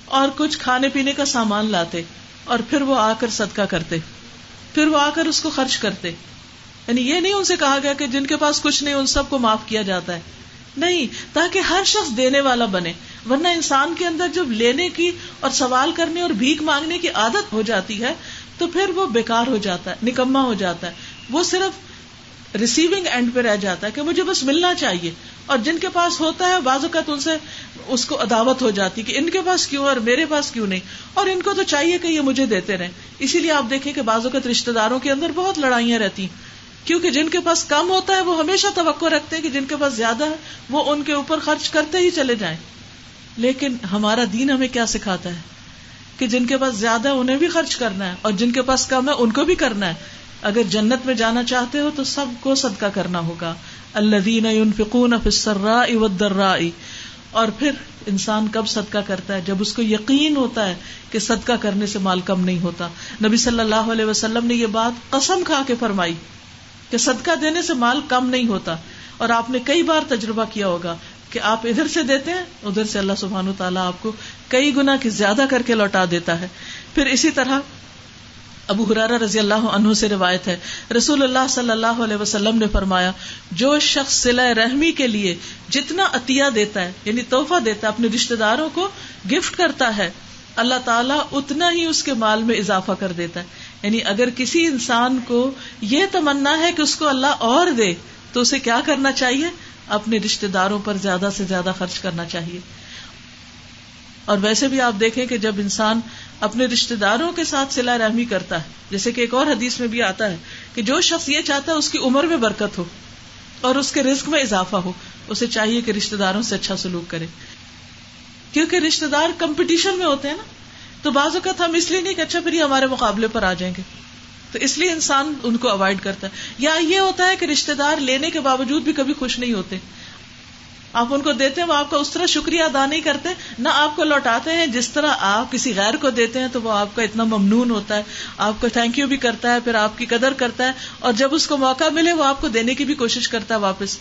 اور کچھ کھانے پینے کا سامان لاتے اور پھر وہ آ کر صدقہ کرتے۔ پھر وہ آ کر اس کو خرچ کرتے۔ یعنی یہ نہیں ان سے کہا گیا کہ جن کے پاس کچھ نہیں، ان سب کو معاف کیا جاتا ہے۔ نہیں، تاکہ ہر شخص دینے والا بنے۔ ورنہ انسان کے اندر جب لینے کی اور سوال کرنے اور بھیک مانگنے کی عادت ہو جاتی ہے، تو پھر وہ بیکار ہو جاتا ہے نکما ہو جاتا ہے۔ وہ صرف ریسیونگ اینڈ پہ رہ جاتا ہے کہ مجھے بس ملنا چاہیے اور جن کے پاس ہوتا ہے بازو کا ان سے اس کو عداوت ہو جاتی کہ ان کے پاس کیوں اور میرے پاس کیوں نہیں اور ان کو تو چاہیے کہ یہ مجھے دیتے رہے اسی لیے آپ دیکھیں کہ بازو کا رشتے داروں کے اندر بہت لڑائیاں رہتی ہیں کیونکہ جن کے پاس کم ہوتا ہے وہ ہمیشہ توقع رکھتے ہیں کہ جن کے پاس زیادہ ہے وہ ان کے اوپر خرچ کرتے ہی چلے جائیں لیکن ہمارا دین ہمیں کیا سکھاتا ہے کہ جن کے پاس زیادہ ہے انہیں بھی خرچ کرنا ہے اور جن کے پاس کم ہے ان کو بھی کرنا ہے اگر جنت میں جانا چاہتے ہو تو سب کو صدقہ کرنا ہوگا۔ اللہ دین فکون اور پھر انسان کب صدقہ کرتا ہے؟ جب اس کو یقین ہوتا ہے کہ صدقہ کرنے سے مال کم نہیں ہوتا۔ نبی صلی اللہ علیہ وسلم نے یہ بات قسم کھا کے فرمائی کہ صدقہ دینے سے مال کم نہیں ہوتا۔ اور آپ نے کئی بار تجربہ کیا ہوگا کہ آپ ادھر سے دیتے ہیں، ادھر سے اللہ سبحان تعالیٰ آپ کو کئی گنا کی زیادہ کر کے لوٹا دیتا ہے۔ پھر اسی طرح ابو حرارا رضی اللہ عنہ سے روایت ہے۔ رسول اللہ صلی اللہ علیہ وسلم نے فرمایا، جو شخص سلا رحمی کے لیے جتنا عطیہ دیتا ہے یعنی تحفہ دیتا ہے، اپنے رشتے داروں کو گفٹ کرتا ہے، اللہ تعالیٰ اتنا ہی اس کے مال میں اضافہ کر دیتا ہے۔ یعنی اگر کسی انسان کو یہ تمنا ہے کہ اس کو اللہ اور دے، تو اسے کیا کرنا چاہیے؟ اپنے رشتے داروں پر زیادہ سے زیادہ خرچ کرنا چاہیے۔ اور ویسے بھی آپ دیکھیں کہ جب انسان اپنے رشتے داروں کے ساتھ سلا رحمی کرتا ہے۔ جیسے کہ ایک اور حدیث میں بھی آتا ہے کہ جو شخص یہ چاہتا ہے اس کی عمر میں برکت ہو اور اس کے رزق میں اضافہ ہو، اسے چاہیے کہ رشتے داروں سے اچھا سلوک کرے۔ کیونکہ رشتے دار کمپٹیشن میں ہوتے ہیں نا، تو بعض اوقات ہم اس لیے نہیں کہ اچھا پھر ہمارے مقابلے پر آ جائیں گے۔ تو اس لیے انسان ان کو اوائڈ کرتا ہے۔ یا یہ ہوتا ہے کہ رشتے دار لینے کے باوجود بھی کبھی خوش نہیں ہوتے۔ آپ ان کو دیتے ہیں، وہ آپ کا اس طرح شکریہ ادا نہیں کرتے، نہ آپ کو لوٹاتے ہیں، جس طرح آپ کسی غیر کو دیتے ہیں تو وہ آپ کا اتنا ممنون ہوتا ہے، آپ کو تھینک یو بھی کرتا ہے، پھر آپ کی قدر کرتا ہے، اور جب اس کو موقع ملے وہ آپ کو دینے کی بھی کوشش کرتا ہے واپس۔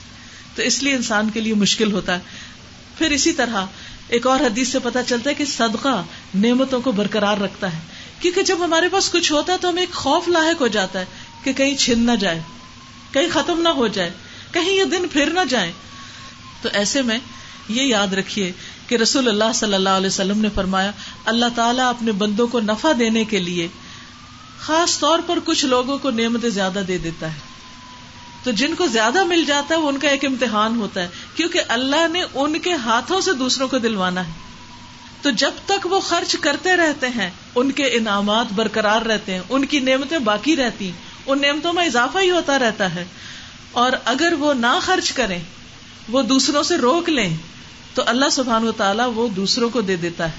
تو اس لیے انسان کے لیے مشکل ہوتا ہے۔ پھر اسی طرح ایک اور حدیث سے پتا چلتا ہے کہ صدقہ نعمتوں کو برقرار رکھتا ہے۔ کیونکہ جب ہمارے پاس کچھ ہوتا ہے تو ہمیں ایک خوف لاحق ہو جاتا ہے کہ کہیں چھن نہ جائے، کہیں ختم نہ ہو جائے، کہیں یہ دن پھر نہ جائے تو ایسے میں یہ یاد رکھیے کہ رسول اللہ صلی اللہ علیہ وسلم نے فرمایا، اللہ تعالیٰ اپنے بندوں کو نفع دینے کے لیے خاص طور پر کچھ لوگوں کو نعمتیں زیادہ دے دیتا ہے۔ تو جن کو زیادہ مل جاتا ہے، وہ ان کا ایک امتحان ہوتا ہے، کیونکہ اللہ نے ان کے ہاتھوں سے دوسروں کو دلوانا ہے۔ تو جب تک وہ خرچ کرتے رہتے ہیں، ان کے انعامات برقرار رہتے ہیں، ان کی نعمتیں باقی رہتی ان نعمتوں میں اضافہ ہی ہوتا رہتا ہے۔ اور اگر وہ نہ خرچ کریں وہ دوسروں سے روک لیں، تو اللہ سبحان و تعالیٰ وہ دوسروں کو دے دیتا ہے۔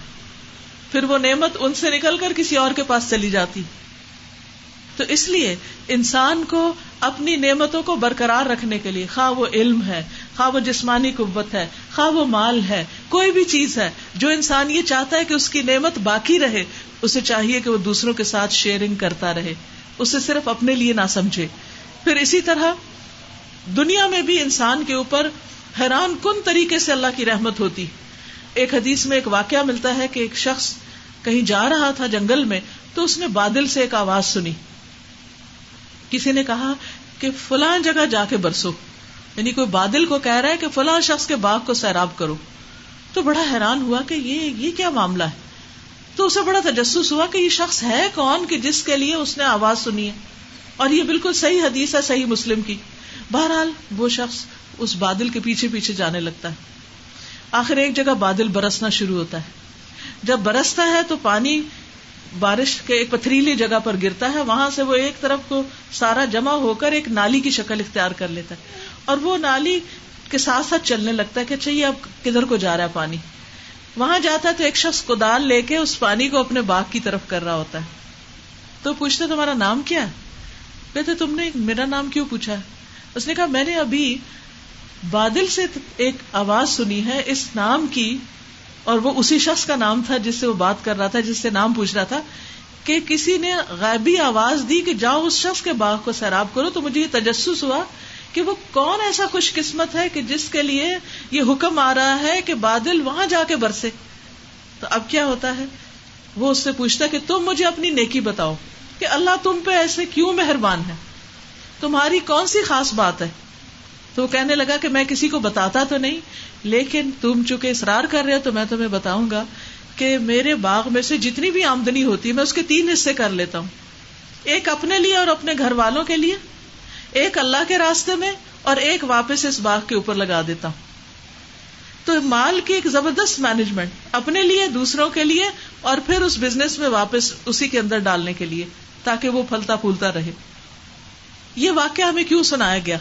پھر وہ نعمت ان سے نکل کر کسی اور کے پاس چلی جاتی۔ تو اس لیے انسان کو اپنی نعمتوں کو برقرار رکھنے کے لیے خواہ وہ علم ہے، خواہ وہ جسمانی قوت ہے، خواہ وہ مال ہے، کوئی بھی چیز ہے، جو انسان یہ چاہتا ہے کہ اس کی نعمت باقی رہے، اسے چاہیے کہ وہ دوسروں کے ساتھ شیئرنگ کرتا رہے۔ اسے صرف اپنے لیے نہ سمجھے۔ پھر اسی طرح دنیا میں بھی انسان کے اوپر حیران کن طریقے سے اللہ کی رحمت ہوتی۔ ایک حدیث میں ایک واقعہ ملتا ہے کہ ایک شخص کہیں جا رہا تھا جنگل میں تو اس نے بادل سے ایک آواز سنی۔ کسی نے کہا کہ فلاں جگہ جا کے برسو۔ یعنی کوئی بادل کو کہہ رہا ہے کہ فلاں شخص کے باغ کو سیراب کرو۔ تو بڑا حیران ہوا کہ یہ یہ کیا معاملہ ہے؟ تو اسے بڑا تجسس ہوا کہ یہ شخص ہے کون کہ جس کے لیے اس نے آواز سنی ہے۔ اور یہ بالکل صحیح حدیث ہے، صحیح مسلم کی۔ بہرحال وہ شخص اس بادل کے پیچھے پیچھے جانے لگتا ہے۔ آخر ایک جگہ بادل برسنا شروع ہوتا ہے۔ جب برستا ہے تو پانی بارش کے ایک پتھریلی جگہ پر گرتا ہے۔ وہاں سے وہ ایک طرف کو سارا جمع ہو کر ایک نالی کی شکل اختیار کر لیتا ہے۔ اور وہ نالی کے ساتھ ساتھ چلنے لگتا ہے کہ اچھا، چاہیے اب کدھر کو جا رہا ہے پانی؟ وہاں جاتا ہے تو ایک شخص کودال لے کے اس پانی کو اپنے باغ کی طرف کر رہا ہوتا ہے۔ تو پوچھتے تمہارا نام کیا ہے؟ کہتے، تم نے میرا نام کیوں پوچھا ہے؟ اس نے کہا، میں نے ابھی بادل سے ایک آواز سنی ہے، اس نام کی، اور وہ اسی شخص کا نام تھا جس سے وہ بات کر رہا تھا، جس سے نام پوچھ رہا تھا کہ کسی نے غائبی آواز دی کہ جاؤ اس شخص کے باغ کو سیراب کرو، تو مجھے یہ تجسس ہوا کہ وہ کون ایسا خوش قسمت ہے کہ جس کے لیے یہ حکم آ رہا ہے کہ بادل وہاں جا کے برسے۔ تو اب کیا ہوتا ہے؟ وہ اس سے پوچھتا کہ تم مجھے اپنی نیکی بتاؤ کہ اللہ تم پہ ایسے کیوں مہربان ہے؟ تمہاری کون سی خاص بات ہے؟ تو وہ کہنے لگا کہ میں کسی کو بتاتا تو نہیں، لیکن تم چونکہ اصرار کر رہے ہو تو میں تمہیں بتاؤں گا کہ میرے باغ میں سے جتنی بھی آمدنی ہوتی ہے، میں اس کے تین حصے کر لیتا ہوں۔ ایک اپنے لیے اور اپنے گھر والوں کے لیے، ایک اللہ کے راستے میں اور ایک واپس اس باغ کے اوپر لگا دیتا ہوں۔ تو مال کی ایک زبردست مینجمنٹ اپنے لیے، دوسروں کے لیے اور پھر اس بزنس میں واپس اسی کے اندر ڈالنے کے لیے، تاکہ وہ پھلتا پھولتا رہے۔ یہ واقعہ ہمیں کیوں سنایا گیا؟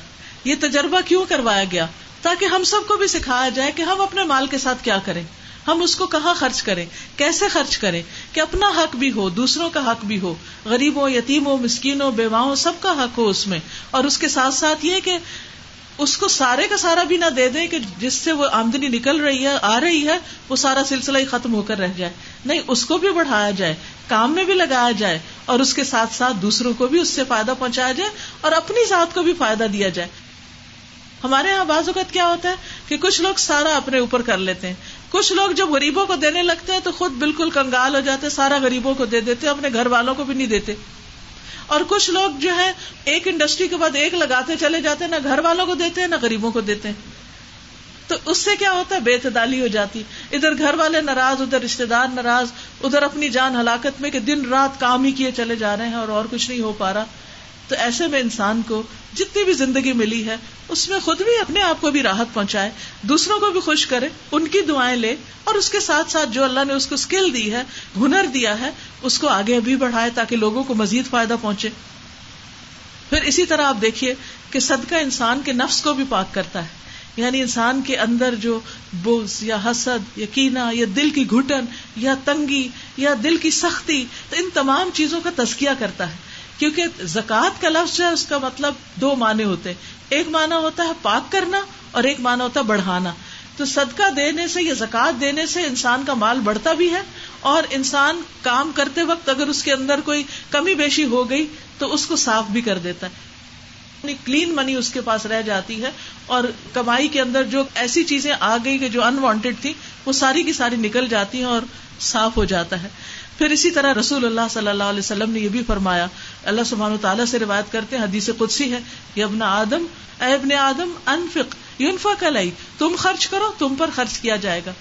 یہ تجربہ کیوں کروایا گیا؟ تاکہ ہم سب کو بھی سکھایا جائے کہ ہم اپنے مال کے ساتھ کیا کریں۔ ہم اس کو کہاں خرچ کریں؟ کیسے خرچ کریں؟ کہ اپنا حق بھی ہو، دوسروں کا حق بھی ہو۔ غریبوں، یتیموں، مسکینوں، بیواؤں، سب کا حق ہو اس میں۔ اور اس کے ساتھ ساتھ یہ کہ اس کو سارے کا سارا بھی نہ دے دیں کہ جس سے وہ آمدنی نکل رہی ہے، آ رہی ہے، وہ سارا سلسلہ ہی ختم ہو کر رہ جائے۔ نہیں، اس کو بھی بڑھایا جائے، کام میں بھی لگایا جائے اور اس کے ساتھ ساتھ دوسروں کو بھی اس سے فائدہ پہنچایا جائے اور اپنی ذات کو بھی فائدہ دیا جائے۔ ہمارے یہاں بعض اوقات کیا ہوتا ہے کہ کچھ لوگ سارا اپنے اوپر کر لیتے ہیں۔ کچھ لوگ جب غریبوں کو دینے لگتے ہیں تو خود بالکل کنگال ہو جاتے سارا غریبوں کو دے دیتے اپنے گھر والوں کو بھی نہیں دیتے۔ اور کچھ لوگ جو ہے ایک انڈسٹری کے بعد ایک لگاتے چلے جاتے ہیں، نہ گھر والوں کو دیتے ہیں، نہ غریبوں کو دیتے ہیں۔ تو اس سے کیا ہوتا ہے؟ بے تعدالی ہو جاتی۔ ادھر گھر والے ناراض، ادھر رشتے دار ناراض، ادھر اپنی جان ہلاکت میں کہ دن رات کام ہی کیے چلے جا رہے ہیں اور اور کچھ نہیں ہو پا رہا۔ تو ایسے میں انسان کو جتنی بھی زندگی ملی ہے، اس میں خود بھی اپنے آپ کو بھی راحت پہنچائے، دوسروں کو بھی خوش کرے، ان کی دعائیں لے، اور اس کے ساتھ ساتھ جو اللہ نے اس کو اسکل دی ہے، ہنر دیا ہے، اس کو آگے بھی بڑھائے تاکہ لوگوں کو مزید فائدہ پہنچے۔ پھر اسی طرح آپ دیکھیے کہ صدقہ انسان کے نفس کو بھی پاک کرتا ہے۔ یعنی انسان کے اندر جو بوز یا حسد یا کینا یا دل کی گھٹن یا تنگی یا دل کی سختی، تو ان تمام چیزوں کا تزکیہ کرتا ہے۔ کیونکہ زکوٰۃ کا لفظ ہے، اس کا مطلب دو معنی ہوتے ہیں۔ ایک معنی ہوتا ہے پاک کرنا اور ایک معنی ہوتا ہے بڑھانا۔ تو صدقہ دینے سے یا زکات دینے سے انسان کا مال بڑھتا بھی ہے اور انسان کام کرتے وقت اگر اس کے اندر کوئی کمی بیشی ہو گئی تو اس کو صاف بھی کر دیتا ہے۔ یعنی کلین منی اس کے پاس رہ جاتی ہے اور کمائی کے اندر جو ایسی چیزیں آ گئی کہ جو انوانٹیڈ تھی وہ ساری کی ساری نکل جاتی ہیں اور صاف ہو جاتا ہے۔ پھر اسی طرح رسول اللہ صلی اللہ علیہ وسلم نے یہ بھی فرمایا، اللہ سبحان تعالیٰ سے روایت کرتے ہیں، حدیث قدسی ہے کہ ابن آدم، اے ابن آدم، انفق یونفا کلائی تم خرچ کرو، تم پر خرچ کیا جائے گا۔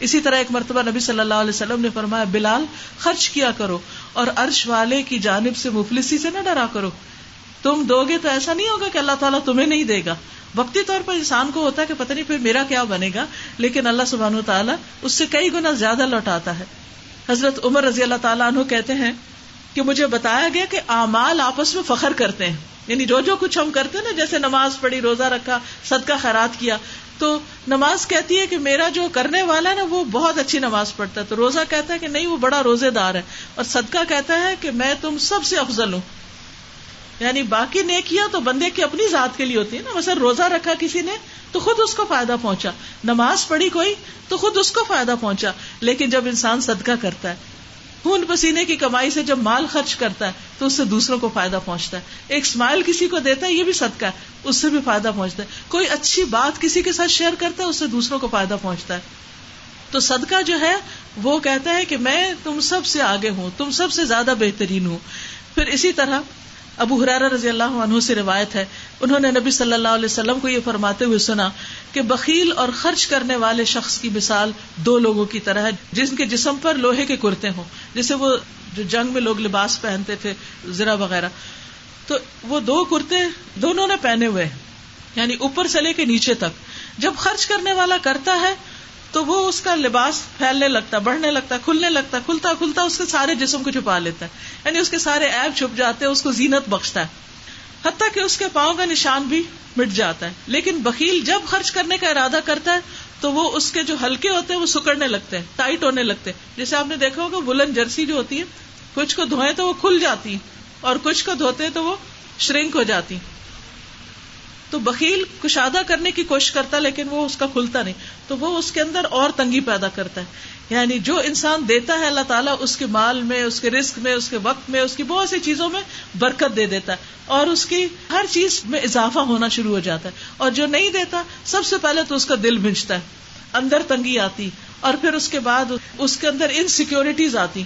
اسی طرح ایک مرتبہ نبی صلی اللہ علیہ وسلم نے فرمایا، بلال، خرچ کیا کرو اور عرش والے کی جانب سے مفلسی سے نہ ڈرا کرو۔ تم دو گے تو ایسا نہیں ہوگا کہ اللہ تعالیٰ تمہیں نہیں دے گا۔ وقتی طور پر انسان کو ہوتا ہے کہ پتہ نہیں پھر میرا کیا بنے گا، لیکن اللہ سبحان و تعالیٰ اس سے کئی گنا زیادہ لوٹاتا ہے۔ حضرت عمر رضی اللہ تعالیٰ عنہ کہتے ہیں کہ مجھے بتایا گیا کہ اعمال آپس میں فخر کرتے ہیں۔ یعنی جو جو کچھ ہم کرتے ہیں نا، جیسے نماز پڑھی، روزہ رکھا، صدقہ خیرات کیا، تو نماز کہتی ہے کہ میرا جو کرنے والا ہے نا، وہ بہت اچھی نماز پڑھتا ہے۔ تو روزہ کہتا ہے کہ نہیں، وہ بڑا روزے دار ہے۔ اور صدقہ کہتا ہے کہ میں تم سب سے افضل ہوں۔ یعنی باقی نیکیاں تو بندے کی اپنی ذات کے لیے ہوتی ہے نا۔ مثلا روزہ رکھا کسی نے تو خود اس کو فائدہ پہنچا۔ نماز پڑھی کوئی تو خود اس کو فائدہ پہنچا۔ لیکن جب انسان صدقہ کرتا ہے، خون پسینے کی کمائی سے جب مال خرچ کرتا ہے، تو اس سے دوسروں کو فائدہ پہنچتا ہے۔ ایک اسمائل کسی کو دیتا ہے، یہ بھی صدقہ ہے، اس سے بھی فائدہ پہنچتا ہے۔ کوئی اچھی بات کسی کے ساتھ شیئر کرتا ہے، اس سے دوسروں کو فائدہ پہنچتا ہے۔ تو صدقہ جو ہے، وہ کہتا ہے کہ میں تم سب سے آگے ہوں، تم سب سے زیادہ بہترین ہوں۔ پھر اسی طرح ابو حرار رضی اللہ عنہ سے روایت ہے۔ انہوں نے نبی صلی اللہ علیہ وسلم کو یہ فرماتے ہوئے سنا کہ بکیل اور خرچ کرنے والے شخص کی مثال دو لوگوں کی طرح ہے، جن کے جسم پر لوہے کے کرتے ہوں جسے وہ جو جنگ میں لوگ لباس پہنتے تھے زرا وغیرہ۔ تو وہ دو کرتے دونوں نے پہنے ہوئے یعنی اوپر سے لے کے نیچے تک۔ جب خرچ کرنے والا کرتا ہے تو وہ اس کا لباس پھیلنے لگتا، بڑھنے لگتا، کھلنے لگتا، کھلتا کھلتا، اس کے سارے جسم کو چھپا لیتا ہے۔ یعنی اس کے سارے ایپ چھپ جاتے ہیں، اس کو زینت بخشتا ہے۔ حتیٰ کہ اس کے پاؤں کا نشان بھی مٹ جاتا ہے۔ لیکن بکیل جب خرچ کرنے کا ارادہ کرتا ہے، تو وہ اس کے جو ہلکے ہوتے ہیں، وہ سکڑنے لگتے ہیں ٹائٹ ہونے لگتے ہیں۔ جیسے آپ نے دیکھا ہوگا بلند جرسی جو ہوتی ہے کچھ کو دھوئے تو وہ کھل جاتی اور کچھ کو دھوتے تو وہ شرنک ہو جاتی تو بکیل کشادہ کرنے کی کوشش کرتا ہے لیکن وہ اس کا کھلتا نہیں۔ تو وہ اس کے اندر اور تنگی پیدا کرتا ہے۔ یعنی جو انسان دیتا ہے اللہ تعالیٰ اس کے مال میں، اس کے رسک میں، اس کے وقت میں، اس کی بہت سی چیزوں میں برکت دے دیتا ہے۔ اور اس کی ہر چیز میں اضافہ ہونا شروع ہو جاتا ہے۔ اور جو نہیں دیتا، سب سے پہلے تو اس کا دل بھنجتا ہے۔ اندر تنگی آتی، اور پھر اس کے بعد اس کے اندر انسیکیورٹیز آتی۔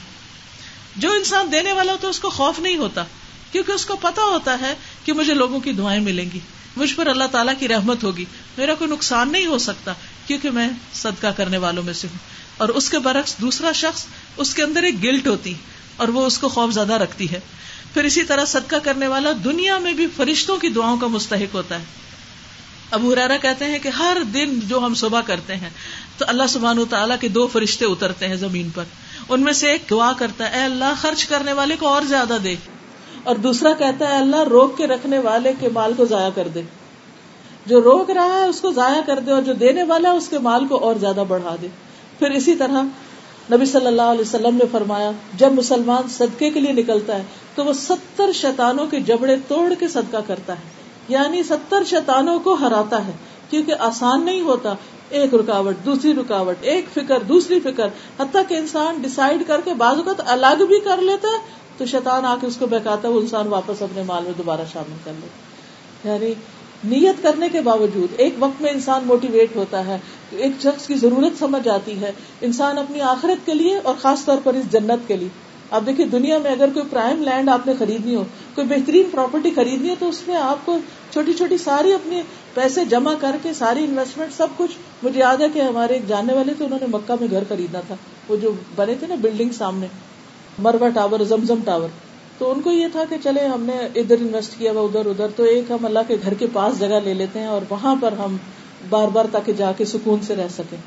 جو انسان دینے والا ہوتا ہے اس کو خوف نہیں ہوتا، کیونکہ اس کو پتا ہوتا ہے کہ مجھے لوگوں کی دعائیں ملیں گی۔ مجھ پر اللہ تعالیٰ کی رحمت ہوگی۔ میرا کوئی نقصان نہیں ہو سکتا کیونکہ میں صدقہ کرنے والوں میں سے ہوں۔ اور اس کے برعکس دوسرا شخص اس کے اندر ایک گلٹ ہوتی اور وہ اس کو خوف زیادہ رکھتی ہے۔ پھر اسی طرح صدقہ کرنے والا دنیا میں بھی فرشتوں کی دعاؤں کا مستحق ہوتا ہے۔ ابو ہرارا کہتے ہیں کہ ہر دن جو ہم صبح کرتے ہیں، تو اللہ سبحان و تعالیٰ کے دو فرشتے اترتے ہیں زمین پر۔ ان میں سے ایک دعا کرتا ہے، اے اللہ خرچ کرنے والے کو اور زیادہ دے۔ اور دوسرا کہتا ہے اللہ روک کے رکھنے والے کے مال کو ضائع کر دے۔ جو روک رہا ہے اس کو ضائع کر دے اور جو دینے والا ہے اس کے مال کو اور زیادہ بڑھا دے۔ پھر اسی طرح نبی صلی اللہ علیہ وسلم نے فرمایا، جب مسلمان صدقے کے لیے نکلتا ہے تو وہ ستر شیطانوں کے جبڑے توڑ کے صدقہ کرتا ہے۔ یعنی ستر شیطانوں کو ہراتا ہے، کیونکہ آسان نہیں ہوتا۔ ایک رکاوٹ، دوسری رکاوٹ، ایک فکر، دوسری فکر۔ حتیٰ کہ انسان ڈسائڈ کر کے بعض اوقات الگ بھی کر لیتا ہے تو شیطان آ کے اس کو بہکاتا ہے وہ انسان واپس اپنے مال میں دوبارہ شامل کر لے۔ یعنی نیت کرنے کے باوجود ایک وقت میں انسان موٹیویٹ ہوتا ہے، ایک شخص کی ضرورت سمجھ آتی ہے۔ انسان اپنی آخرت کے لیے اور خاص طور پر اس جنت کے لیے۔ آپ دیکھیے دنیا میں اگر کوئی پرائم لینڈ آپ نے خریدنی ہو، کوئی بہترین پراپرٹی خریدنی ہو، تو اس میں آپ کو چھوٹی چھوٹی ساری اپنے پیسے جمع کر کے ساری انویسٹمنٹ سب کچھ۔ مجھے یاد ہے کہ ہمارے ایک جاننے والے تھے، انہوں نے مکہ میں گھر خریدنا تھا۔ وہ جو بنے تھے نا بلڈنگ سامنے۔ Marwah Tower, Zamzam Tower. تو ان کو یہ تھا کہ چلے ہم نے ادھر انویسٹ کیا ہوا، ادھر ادھر۔ تو ایک ہم اللہ کے گھر کے پاس جگہ لے لیتے ہیں اور وہاں پر ہم بار بار تاکہ جا کے سکون سے رہ سکیں۔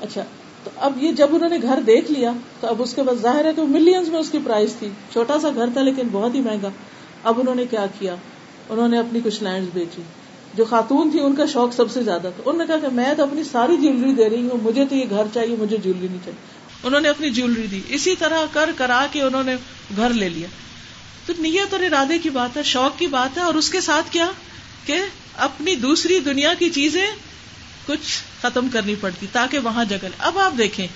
اچھا تو اب یہ جب انہوں نے گھر دیکھ لیا، تو اب اس کے بعد ظاہر ہے کہ ملینز میں اس کی پرائز تھی۔ چھوٹا سا گھر تھا لیکن بہت ہی مہنگا۔ اب انہوں نے کیا کیا؟ انہوں نے اپنی کچھ لینڈ بیچی۔ جو خاتون تھی، ان کا شوق سب سے زیادہ تھا۔ انہوں نے کہا کہ میں تو اپنی ساری جیولری دے رہی ہوں، مجھے تو یہ گھر چاہیے، مجھے جیولری نہیں چاہیے۔ انہوں نے اپنی جیولری دی۔ اسی طرح کر کرا کے انہوں نے گھر لے لیا۔ تو نیت اور ارادے کی بات ہے، شوق کی بات ہے، اور اس کے ساتھ کیا؟ کہ اپنی دوسری دنیا کی چیزیں کچھ ختم کرنی پڑتی، تاکہ وہاں جگہ۔ اب آپ دیکھیں،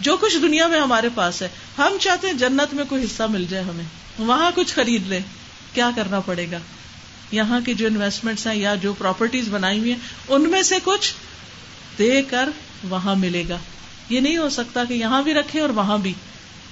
جو کچھ دنیا میں ہمارے پاس ہے، ہم چاہتے ہیں جنت میں کوئی حصہ مل جائے ہمیں۔ وہاں کچھ خرید لیں، کیا کرنا پڑے گا؟ یہاں کی جو انویسٹمنٹ ہیں یا جو پراپرٹیز بنائی ہوئی ہیں، ان میں سے کچھ دے کر وہاں ملے گا۔ یہ نہیں ہو سکتا کہ یہاں بھی رکھے اور وہاں بھی۔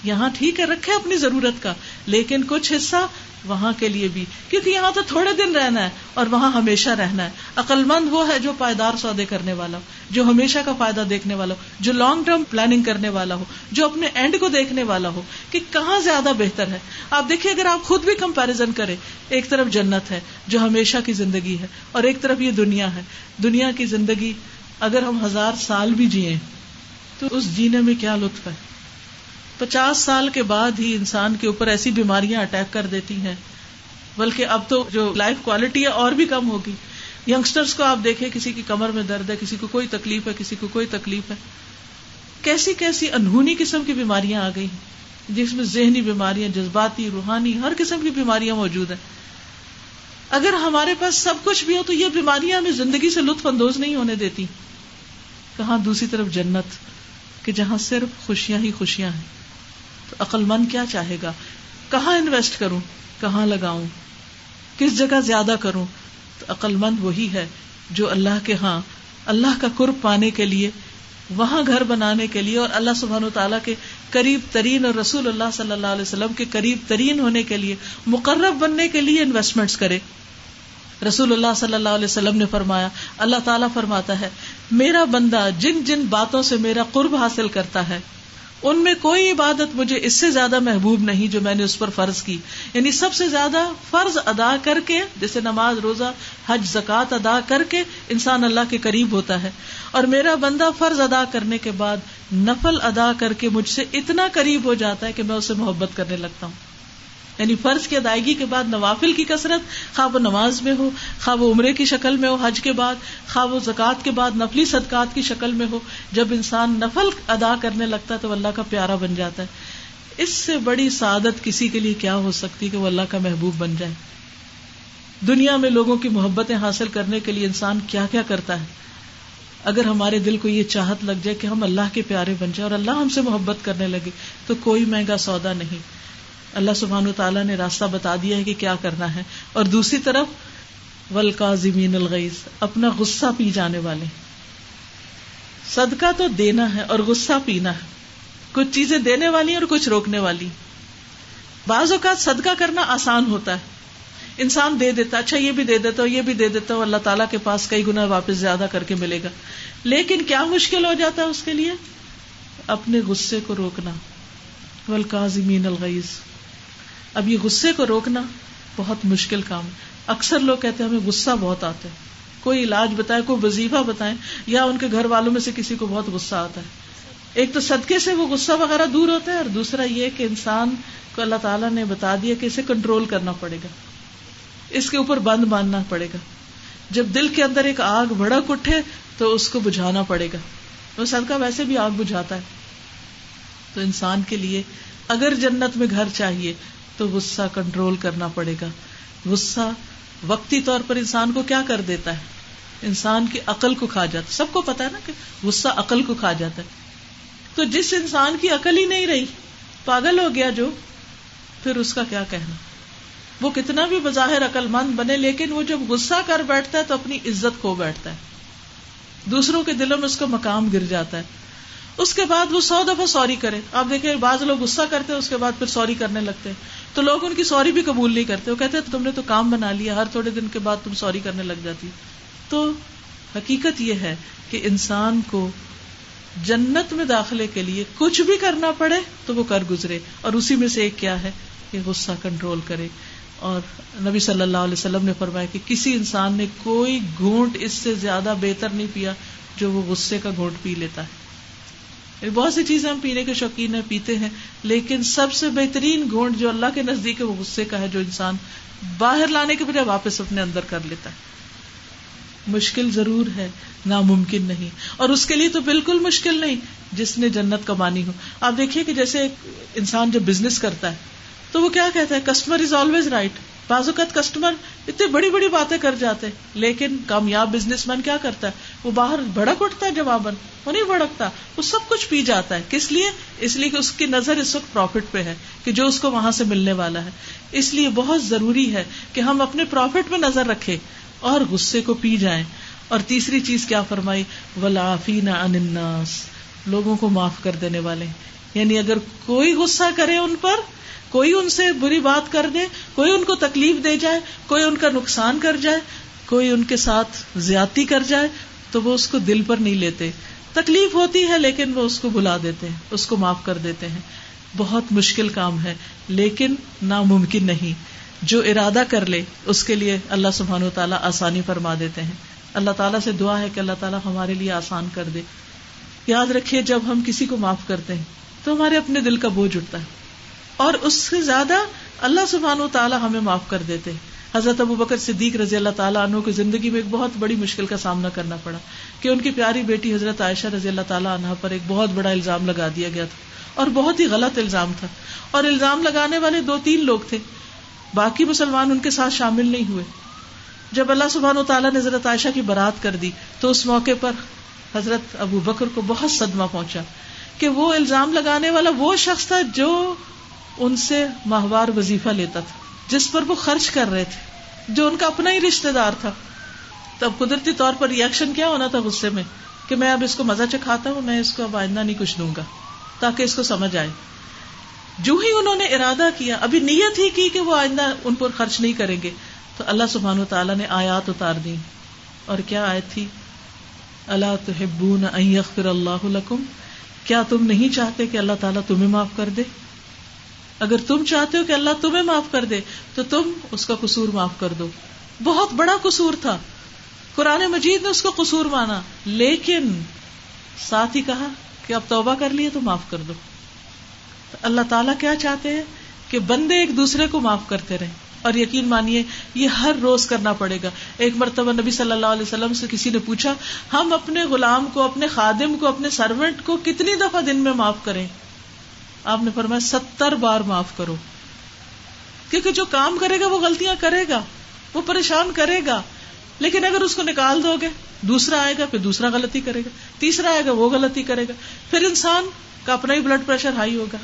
یہاں ٹھیک ہے رکھے اپنی ضرورت کا، لیکن کچھ حصہ وہاں کے لیے بھی۔ کیونکہ یہاں تو تھوڑے دن رہنا ہے اور وہاں ہمیشہ رہنا ہے۔ عقل مند وہ ہے جو پائیدار سودے کرنے والا ہو، جو ہمیشہ کا فائدہ دیکھنے والا ہو، جو لانگ ٹرم پلاننگ کرنے والا ہو، جو اپنے اینڈ کو دیکھنے والا ہو کہ کہاں زیادہ بہتر ہے۔ آپ دیکھیے، اگر آپ خود بھی کمپیرزن کریں، ایک طرف جنت ہے جو ہمیشہ کی زندگی ہے اور ایک طرف یہ دنیا ہے۔ دنیا کی زندگی اگر ہم ہزار سال بھی جیے تو اس جینے میں کیا لطف ہے؟ پچاس سال کے بعد ہی انسان کے اوپر ایسی بیماریاں اٹیک کر دیتی ہیں۔ بلکہ اب تو جو لائف کوالٹی ہے اور بھی کم ہوگی۔ یگسٹرس کو آپ دیکھیں، کسی کی کمر میں درد ہے، کسی کو کوئی تکلیف ہے، کسی کو کوئی تکلیف ہے۔ کیسی کیسی انہونی قسم کی بیماریاں آ گئی جس میں ذہنی بیماریاں، جذباتی، روحانی، ہر قسم کی بیماریاں موجود ہیں۔ اگر ہمارے پاس سب کچھ بھی ہو تو یہ بیماریاں ہمیں زندگی سے لطف اندوز نہیں ہونے دیتی۔ کہاں دوسری طرف جنت؟ کہ جہاں صرف خوشیاں ہی خوشیاں ہیں۔ تو عقل مند کیا چاہے گا؟ کہاں انویسٹ کروں؟ کہاں لگاؤں؟ کس جگہ زیادہ کروں؟ تو عقل مند وہی ہے جو اللہ کے ہاں اللہ کا قرب پانے کے لیے، وہاں گھر بنانے کے لیے اور اللہ سبحان و تعالیٰ کے قریب ترین اور رسول اللہ صلی اللہ علیہ وسلم کے قریب ترین ہونے کے لیے، مقرب بننے کے لیے انویسٹمنٹ کرے۔ رسول اللہ صلی اللہ علیہ وسلم نے فرمایا، اللہ تعالیٰ فرماتا ہے، میرا بندہ جن جن باتوں سے میرا قرب حاصل کرتا ہے، ان میں کوئی عبادت مجھے اس سے زیادہ محبوب نہیں جو میں نے اس پر فرض کی۔ یعنی سب سے زیادہ فرض ادا کر کے، جیسے نماز، روزہ، حج زکات ادا کر کے انسان اللہ کے قریب ہوتا ہے۔ اور میرا بندہ فرض ادا کرنے کے بعد نفل ادا کر کے مجھ سے اتنا قریب ہو جاتا ہے کہ میں اسے محبت کرنے لگتا ہوں۔ یعنی فرض کی ادائیگی کے بعد نوافل کی کثرت خواہ وہ نماز میں ہو خواہ وہ عمرے کی شکل میں ہو، حج کے بعد خواہ وہ زکوٰۃ کے بعد، نفلی صدقات کی شکل میں ہو۔ جب انسان نفل ادا کرنے لگتا ہے تو اللہ کا پیارا بن جاتا ہے۔ اس سے بڑی سعادت کسی کے لیے کیا ہو سکتی کہ وہ اللہ کا محبوب بن جائے؟ دنیا میں لوگوں کی محبتیں حاصل کرنے کے لیے انسان کیا کیا کرتا ہے؟ اگر ہمارے دل کو یہ چاہت لگ جائے کہ ہم اللہ کے پیارے بن جائیں اور اللہ ہم سے محبت کرنے لگے تو کوئی مہنگا سودا نہیں۔ اللہ سبحان تعالیٰ نے راستہ بتا دیا ہے کہ کیا کرنا ہے۔ اور دوسری طرف ولکا الغیز اپنا غصہ پی جانے والے۔ صدقہ تو دینا ہے اور غصہ پینا ہے۔ کچھ چیزیں دینے والی اور کچھ روکنے والی۔ بعض اوقات صدقہ کرنا آسان ہوتا ہے۔ انسان دے دیتا اچھا یہ بھی دے دیتا ہوں یہ بھی دے دیتا ہوں اللہ تعالیٰ کے پاس کئی گنا واپس زیادہ کر کے ملے گا۔ لیکن کیا مشکل ہو جاتا ہے اس کے لیے؟ اپنے غصے کو روکنا۔ ولکا الغیز اب یہ غصے کو روکنا بہت مشکل کام ہے۔ اکثر لوگ کہتے ہیں ہمیں غصہ بہت آتا ہے۔ کوئی علاج بتائے، کوئی وظیفہ بتائیں یا ان کے گھر والوں میں سے کسی کو بہت غصہ آتا ہے۔ ایک تو صدقے سے وہ غصہ وغیرہ دور ہوتا ہے اور دوسرا یہ کہ انسان کو اللہ تعالیٰ نے بتا دیا کہ اسے کنٹرول کرنا پڑے گا۔ اس کے اوپر بند باندھنا پڑے گا۔ جب دل کے اندر ایک آگ بھڑک اٹھے تو اس کو بجھانا پڑے گا۔ وہ صدقہ ویسے بھی آگ بجھاتا ہے۔ تو انسان کے لیے اگر جنت میں گھر چاہیے تو غصہ کنٹرول کرنا پڑے گا۔ غصہ وقتی طور پر انسان کو کیا کر دیتا ہے؟ انسان کی عقل کو کھا جاتا سب کو پتا ہے نا کہ غصہ عقل کو کھا جاتا ہے۔ تو جس انسان کی عقل ہی نہیں رہی، پاگل ہو گیا جو، پھر اس کا کیا کہنا؟ وہ کتنا بھی بظاہر عقل مند بنے، لیکن وہ جب غصہ کر بیٹھتا ہے تو اپنی عزت کھو بیٹھتا ہے۔ دوسروں کے دلوں میں اس کا مقام گر جاتا ہے۔ اس کے بعد وہ سو دفعہ سوری کرے۔ آپ دیکھیں، بعض لوگ غصہ کرتے ہیں، اس کے بعد پھر سوری کرنے لگتے ہیں۔ تو لوگ ان کی سوری بھی قبول نہیں کرتے۔ وہ کہتے تم نے تو کام بنا لیا، ہر تھوڑے دن کے بعد تم سوری کرنے لگ جاتی۔ تو حقیقت یہ ہے کہ انسان کو جنت میں داخلے کے لیے کچھ بھی کرنا پڑے تو وہ کر گزرے۔ اور اسی میں سے ایک کیا ہے کہ غصہ کنٹرول کرے۔ اور نبی صلی اللہ علیہ وسلم نے فرمایا کہ کسی انسان نے کوئی گھونٹ اس سے زیادہ بہتر نہیں پیا جو وہ غصے کا گھونٹ پی لیتا ہے۔ یعنی بہت سی چیزیں ہم پینے کے شوقین ہیں پیتے ہیں، لیکن سب سے بہترین گونڈ جو اللہ کے نزدیک ہے، وہ غصے کا ہے جو انسان باہر لانے کے بجائے واپس اپنے اندر کر لیتا ہے۔ مشکل ضرور ہے، ناممکن نہیں۔ اور اس کے لیے تو بالکل مشکل نہیں، جس نے جنت کمانی ہو۔ آپ دیکھیے کہ جیسے انسان جب بزنس کرتا ہے تو وہ کیا کہتا ہے کسٹمر از آلویز رائٹ بعض اوقات کسٹمر اتنی بڑی بڑی باتیں کر جاتے لیکن کامیاب بزنس مین کیا کرتا ہے؟ وہ باہر بھڑک اٹھتا ہے جواباً، وہ نہیں بھڑکتا، وہ سب کچھ پی جاتا ہے۔ کس لیے؟ اس لیے کہ اس کی نظر اس وقت پروفٹ پہ ہے کہ جو اس کو وہاں سے ملنے والا ہے۔ اس لیے بہت ضروری ہے کہ ہم اپنے پروفٹ پہ نظر رکھے اور غصے کو پی جائیں۔ اور تیسری چیز کیا فرمائی؟ ولافین اناس لوگوں کو معاف کر دینے والے۔ یعنی اگر کوئی غصہ کرے ان پر کوئی ان سے بری بات کر دے، کوئی ان کو تکلیف دے جائے، کوئی ان کا نقصان کر جائے، کوئی ان کے ساتھ زیادتی کر جائے، تو وہ اس کو دل پر نہیں لیتے۔ تکلیف ہوتی ہے لیکن وہ اس کو بلا دیتے ہیں، اس کو معاف کر دیتے ہیں۔ بہت مشکل کام ہے، لیکن ناممکن نہیں۔ جو ارادہ کر لے، اس کے لیے اللہ سبحان و تعالیٰ آسانی فرما دیتے ہیں۔ اللہ تعالیٰ سے دعا ہے کہ اللہ تعالیٰ ہمارے لیے آسان کر دے۔ یاد رکھیے، جب ہم کسی کو معاف کرتے ہیں، تو ہمارے اپنے دل کا بوجھ اٹھتا ہے۔ اور اس سے زیادہ اللہ سبحان و تعالیٰ ہمیں معاف کر دیتے حضرت ابو بکر صدیق رضی اللہ تعالیٰ عنہ کی زندگی میں ایک بہت بڑی مشکل کا سامنا کرنا پڑا کہ ان کی پیاری بیٹی حضرت عائشہ رضی اللہ تعالیٰ عنہ پر ایک بہت بڑا الزام لگا دیا گیا تھا اور بہت ہی غلط الزام تھا۔ اور الزام لگانے والے دو تین لوگ تھے۔ باقی مسلمان ان کے ساتھ شامل نہیں ہوئے۔ جب اللہ سبحان و تعالیٰ نے حضرت عائشہ کی برات کر دی تو اس موقع پر حضرت ابو بکر کو بہت صدمہ پہنچا کہ وہ الزام لگانے والا وہ شخص تھا جو ان سے ماہوار وظیفہ لیتا تھا، جس پر وہ خرچ کر رہے تھے، جو ان کا اپنا ہی رشتے دار تھا۔ تب قدرتی طور پر ریئیکشن کیا ہونا تھا غصے میں، کہ میں اب اس کو مزہ چکھاتا ہوں، میں اس کو اب آئندہ نہیں کچھ دوں گا، تاکہ اس کو سمجھ آئے۔ جو ہی انہوں نے ارادہ کیا، ابھی نیت ہی کی کہ وہ آئندہ ان پر خرچ نہیں کریں گے، تو اللہ سبحان و تعالیٰ نے آیات اتار دی اور کیا آیت تھی؟ اللہ تو اللہ کیا تم نہیں چاہتے کہ اللہ تعالیٰ تمہیں معاف کر دے؟ اگر تم چاہتے ہو کہ اللہ تمہیں معاف کر دے، تو تم اس کا قصور معاف کر دو۔ بہت بڑا قصور تھا۔ قرآن مجید نے اس کو قصور مانا۔ لیکن ساتھ ہی کہا کہ اب توبہ کر لیے تو معاف کر دو۔ اللہ تعالیٰ کیا چاہتے ہیں؟ کہ بندے ایک دوسرے کو معاف کرتے رہے اور یقین مانیے، یہ ہر روز کرنا پڑے گا۔ ایک مرتبہ نبی صلی اللہ علیہ وسلم سے کسی نے پوچھا، ہم اپنے غلام کو، اپنے خادم کو، اپنے سروینٹ کو کتنی دفعہ دن میں معاف کریں؟ آپ نے فرمایا ستر بار معاف کرو۔ کیونکہ جو کام کرے گا وہ غلطیاں کرے گا، وہ پریشان کرے گا۔ لیکن اگر اس کو نکال دو گے، دوسرا آئے گا، پھر دوسرا غلطی کرے گا، تیسرا آئے گا، وہ غلطی کرے گا۔ پھر انسان کا اپنا ہی بلڈ پریشر ہائی ہوگا۔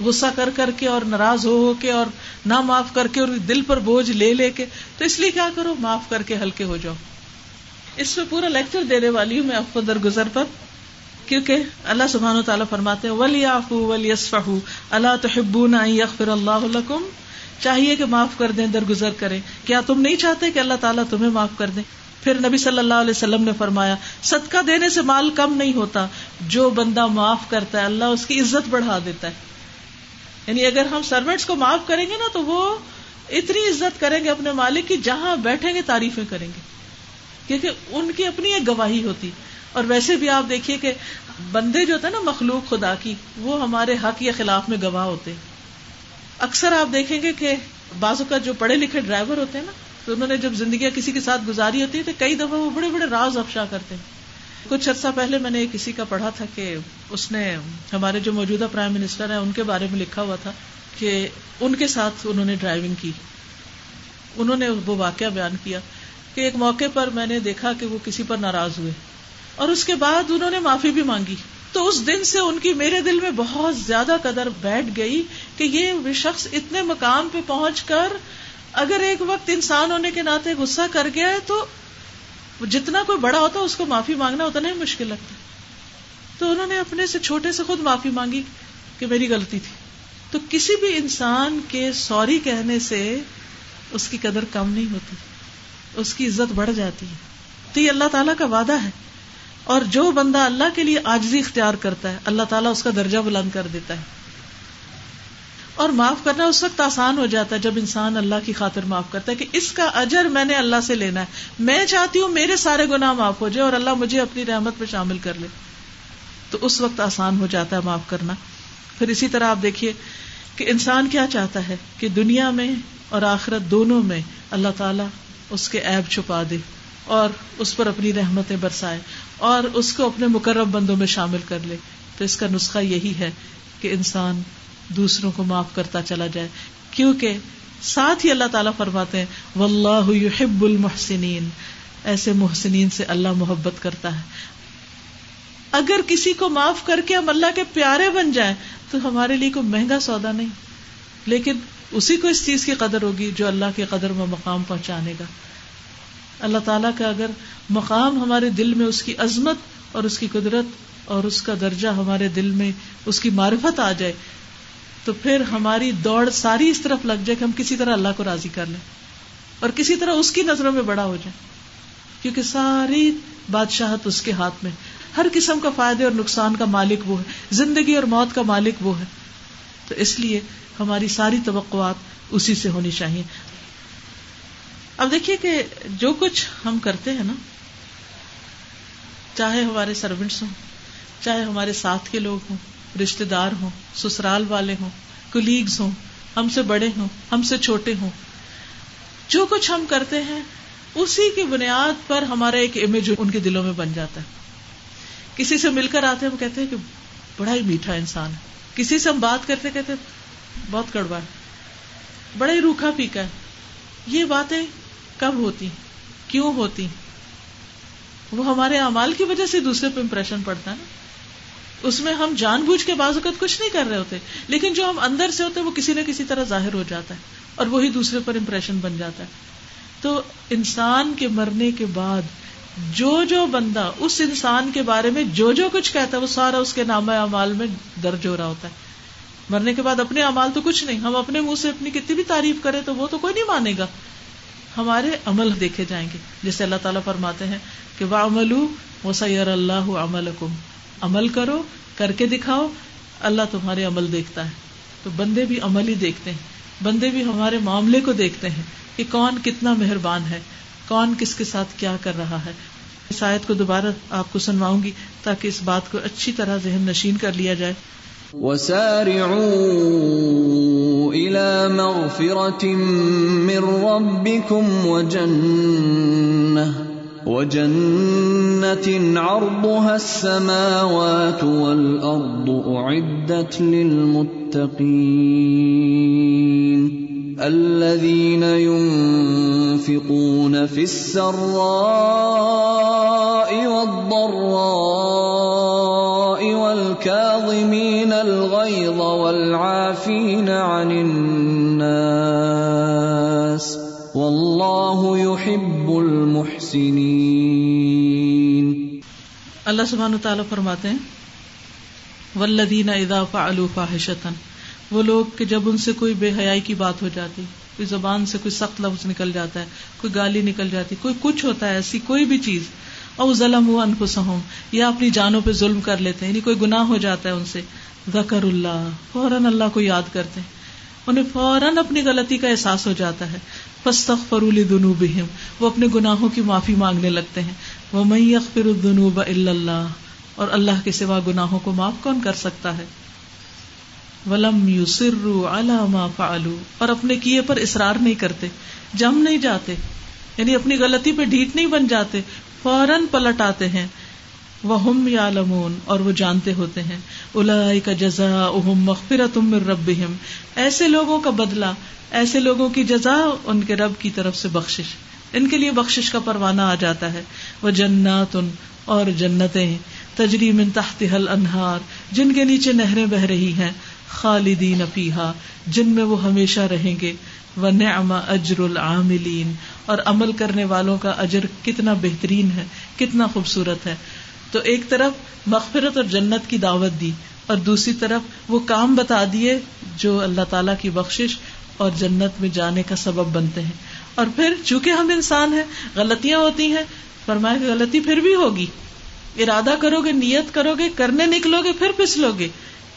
غصہ کر کر کے اور ناراض ہو ہو کے اور نہ معاف کر کے اور دل پر بوجھ لے لے کے، تو اس لیے کیا کرو؟ معاف کر کے ہلکے ہو جاؤ۔ اس میں پورا لیکچر دینے والی ہوں میں آپ کو درگزر پر۔ کیونکہ اللہ سبحان و تعالیٰ فرماتے ولی آفو ولی اللہ تو یغفر اللہ چاہیے کہ معاف کر دیں، درگزر کریں۔ کیا تم نہیں چاہتے کہ اللہ تعالیٰ تمہیں معاف کر دیں؟ پھر نبی صلی اللہ علیہ وسلم نے فرمایا، صدقہ دینے سے مال کم نہیں ہوتا، جو بندہ معاف کرتا ہے، اللہ اس کی عزت بڑھا دیتا ہے۔ یعنی اگر ہم سروینٹس کو معاف کریں گے نا، تو وہ اتنی عزت کریں گے، اپنے مالک کی جہاں بیٹھیں گے، تعریفیں کریں گے۔ کیونکہ ان کی اپنی ایک گواہی ہوتی۔ اور ویسے بھی آپ دیکھیے کہ بندے جو ہوتے نا مخلوق خدا کی، وہ ہمارے حق یا خلاف میں گواہ ہوتے اکثر آپ دیکھیں گے کہ بازو کا جو پڑھے لکھے ڈرائیور ہوتے ہیں نا، تو انہوں نے جب زندگیاں کسی کے ساتھ گزاری ہوتی ہے تو کئی دفعہ وہ بڑے بڑے راز افشا کرتے ہیں۔ کچھ عرصہ پہلے میں نے کسی کا پڑھا تھا کہ اس نے ہمارے جو موجودہ پرائم منسٹر ہیں، ان کے بارے میں لکھا ہوا تھا کہ ان کے ساتھ انہوں نے ڈرائیونگ کی۔ انہوں نے وہ واقعہ بیان کیا کہ ایک موقع پر میں نے دیکھا کہ وہ کسی پر ناراض ہوئے۔ اور اس کے بعد انہوں نے معافی بھی مانگی۔ تو اس دن سے ان کی میرے دل میں بہت زیادہ قدر بیٹھ گئی کہ یہ شخص اتنے مقام پہ پہنچ کر اگر ایک وقت انسان ہونے کے ناطے غصہ کر گیا ہے تو جتنا کوئی بڑا ہوتا اس کو معافی مانگنا اتنا ہی مشکل لگتا۔ تو انہوں نے اپنے سے چھوٹے سے خود معافی مانگی کہ میری غلطی تھی۔ تو کسی بھی انسان کے سوری کہنے سے اس کی قدر کم نہیں ہوتی، اس کی عزت بڑھ جاتی ہے۔ تو یہ اللہ تعالیٰ کا وعدہ ہے۔ اور جو بندہ اللہ کے لیے آجزی اختیار کرتا ہے، اللہ تعالیٰ اس کا درجہ بلند کر دیتا ہے۔ اور معاف کرنا اس وقت آسان ہو جاتا ہے جب انسان اللہ کی خاطر معاف کرتا ہے کہ اس کا اجر میں نے اللہ سے لینا ہے۔ میں چاہتی ہوں میرے سارے گناہ معاف ہو جائے اور اللہ مجھے اپنی رحمت میں شامل کر لے۔ تو اس وقت آسان ہو جاتا ہے معاف کرنا۔ پھر اسی طرح آپ دیکھیے کہ انسان کیا چاہتا ہے کہ دنیا میں اور آخرت دونوں میں اللہ تعالیٰ اس کے ایب چھپا دے اور اس پر اپنی رحمتیں برسائے۔ اور اس کو اپنے مقرب بندوں میں شامل کر لے۔ تو اس کا نسخہ یہی ہے کہ انسان دوسروں کو معاف کرتا چلا جائے۔ کیونکہ ساتھ ہی اللہ تعالیٰ فرماتے ہیں، واللہ یحب المحسنین ایسے محسنین سے اللہ محبت کرتا ہے۔ اگر کسی کو معاف کر کے ہم اللہ کے پیارے بن جائیں، تو ہمارے لیے کوئی مہنگا سودا نہیں۔ لیکن اسی کو اس چیز کی قدر ہوگی جو اللہ کے قدر میں مقام پہنچانے گا۔ اللہ تعالیٰ کا اگر مقام ہمارے دل میں اس کی عظمت اور اس کی قدرت اور اس کا درجہ ہمارے دل میں اس کی معرفت آ جائے، تو پھر ہماری دوڑ ساری اس طرف لگ جائے کہ ہم کسی طرح اللہ کو راضی کر لیں اور کسی طرح اس کی نظروں میں بڑا ہو جائے، کیونکہ ساری بادشاہت اس کے ہاتھ میں ہر قسم کا فائدے اور نقصان کا مالک وہ ہے، زندگی اور موت کا مالک وہ ہے۔ تو اس لیے ہماری ساری توقعات اسی سے ہونی چاہیے۔ اب دیکھیے کہ جو کچھ ہم کرتے ہیں نا، چاہے ہمارے سروینٹس ہوں، چاہے ہمارے ساتھ کے لوگ ہوں رشتے دار ہوں، سسرال والے ہوں کلیگز ہوں، ہم سے بڑے ہوں، ہم سے چھوٹے ہوں، جو کچھ ہم کرتے ہیں، اسی کی بنیاد پر ہمارا ایک امیج ان کے دلوں میں بن جاتا ہے۔ کسی سے مل کر آتے ہم کہتے ہیں کہ بڑا ہی میٹھا انسان ہے۔ کسی سے ہم بات کرتے کہتے بہت کڑوا ہے۔ بڑا ہی روکھا پھیکا ہے۔ یہ باتیں کب ہوتی کیوں ہوتی وہ ہمارے امال کی وجہ سے دوسرے پہ امپریشن پڑتا ہے نا۔ اس میں ہم جان بوجھ کے بعض اوقات کچھ نہیں کر رہے ہوتے، لیکن جو ہم اندر سے ہوتے وہ کسی نہ کسی طرح ظاہر ہو جاتا ہے اور وہی دوسرے پر امپریشن بن جاتا ہے۔ تو انسان کے مرنے کے بعد جو جو بندہ اس انسان کے بارے میں جو جو کچھ کہتا ہے، وہ سارا اس کے نام امال میں درج ہو رہا ہوتا ہے۔ مرنے کے بعد اپنے امال تو کچھ نہیں، ہم اپنے منہ سے اپنی کتنی بھی تعریف کریں تو وہ تو کوئی نہیں مانے گا۔ ہمارے عمل دیکھے جائیں گے۔ جیسے اللہ تعالیٰ فرماتے ہیں کہ وہ عمل وہ اللہ عمل عمل کرو، کر کے دکھاؤ، اللہ تمہارے عمل دیکھتا ہے۔ تو بندے بھی عمل ہی دیکھتے ہیں۔ بندے بھی ہمارے معاملے کو دیکھتے ہیں کہ کون کتنا مہربان ہے، کون کس کے ساتھ کیا کر رہا ہے۔ شاید کو دوبارہ آپ کو سنواؤں گی تاکہ اس بات کو اچھی طرح ذہن نشین کر لیا جائے۔ وسارعوا الى مغفرة من ربكم وجنة وجنة عرضها السماوات والأرض أعدت للمتقين. الذين ينفقون في السراء والضراء والكاظمين الغيظ والعافين عن الناس والله يحب المحسنين اللہ سبحانہ تعالیٰ فرماتے ہیں والذین اذا فعلوا فاحشة وہ لوگ کہ جب ان سے کوئی بے حیائی کی بات ہو جاتی، کوئی زبان سے کوئی سخت لفظ نکل جاتا ہے، کوئی گالی نکل جاتی، کوئی کچھ ہوتا ہے، ایسی کوئی بھی چیز، او ظلم ہوا انفسہم، یا اپنی جانوں پہ ظلم کر لیتے ہیں یعنی کوئی گناہ ہو جاتا ہے ان سے۔ ذکر اللہ، فوراً اللہ کو یاد کرتے ہیں۔ انہیں فوراً اپنی غلطی کا احساس ہو جاتا ہے۔ فستخ فرولی دنوب وہ اپنے گناہوں کی معافی مانگنے لگتے ہیں۔ وہ میں اخبر الدنوب اللہ، اور اللہ کے سوا گناہوں کو معاف کون کر سکتا ہے؟ ولم علامہ فعلو اور اپنے کیے پر اصرار نہیں کرتے، جم نہیں جاتے یعنی اپنی غلطی پہ ڈھیٹ نہیں بن جاتے، فوراً پلٹ آتے ہیں۔ وہ ہم یا لمون اور وہ جانتے ہوتے ہیں۔ الا کا جزا اہم مغفرت رب ایسے لوگوں کا بدلا ایسے لوگوں کی جزا ان کے رب کی طرف سے بخشش۔ ان کے لیے بخشش کا پروانہ آ جاتا ہے۔ وہ جنات اور جنتیں، تجری من تحت حل انہار جن کے نیچے نہریں بہ رہی ہیں۔ خالدین فیحا جن میں وہ ہمیشہ رہیں گے۔ وہ نعم اجر العاملین۔ اور عمل کرنے والوں کا اجر کتنا بہترین ہے، کتنا خوبصورت ہے۔ تو ایک طرف مغفرت اور جنت کی دعوت دی، اور دوسری طرف وہ کام بتا دیے جو اللہ تعالی کی بخشش اور جنت میں جانے کا سبب بنتے ہیں۔ اور پھر چونکہ ہم انسان ہیں، غلطیاں ہوتی ہیں، فرمایا کہ غلطی پھر بھی ہوگی۔ ارادہ کرو گے نیت کرو گے کرنے نکلو گے پھر پھسلو گے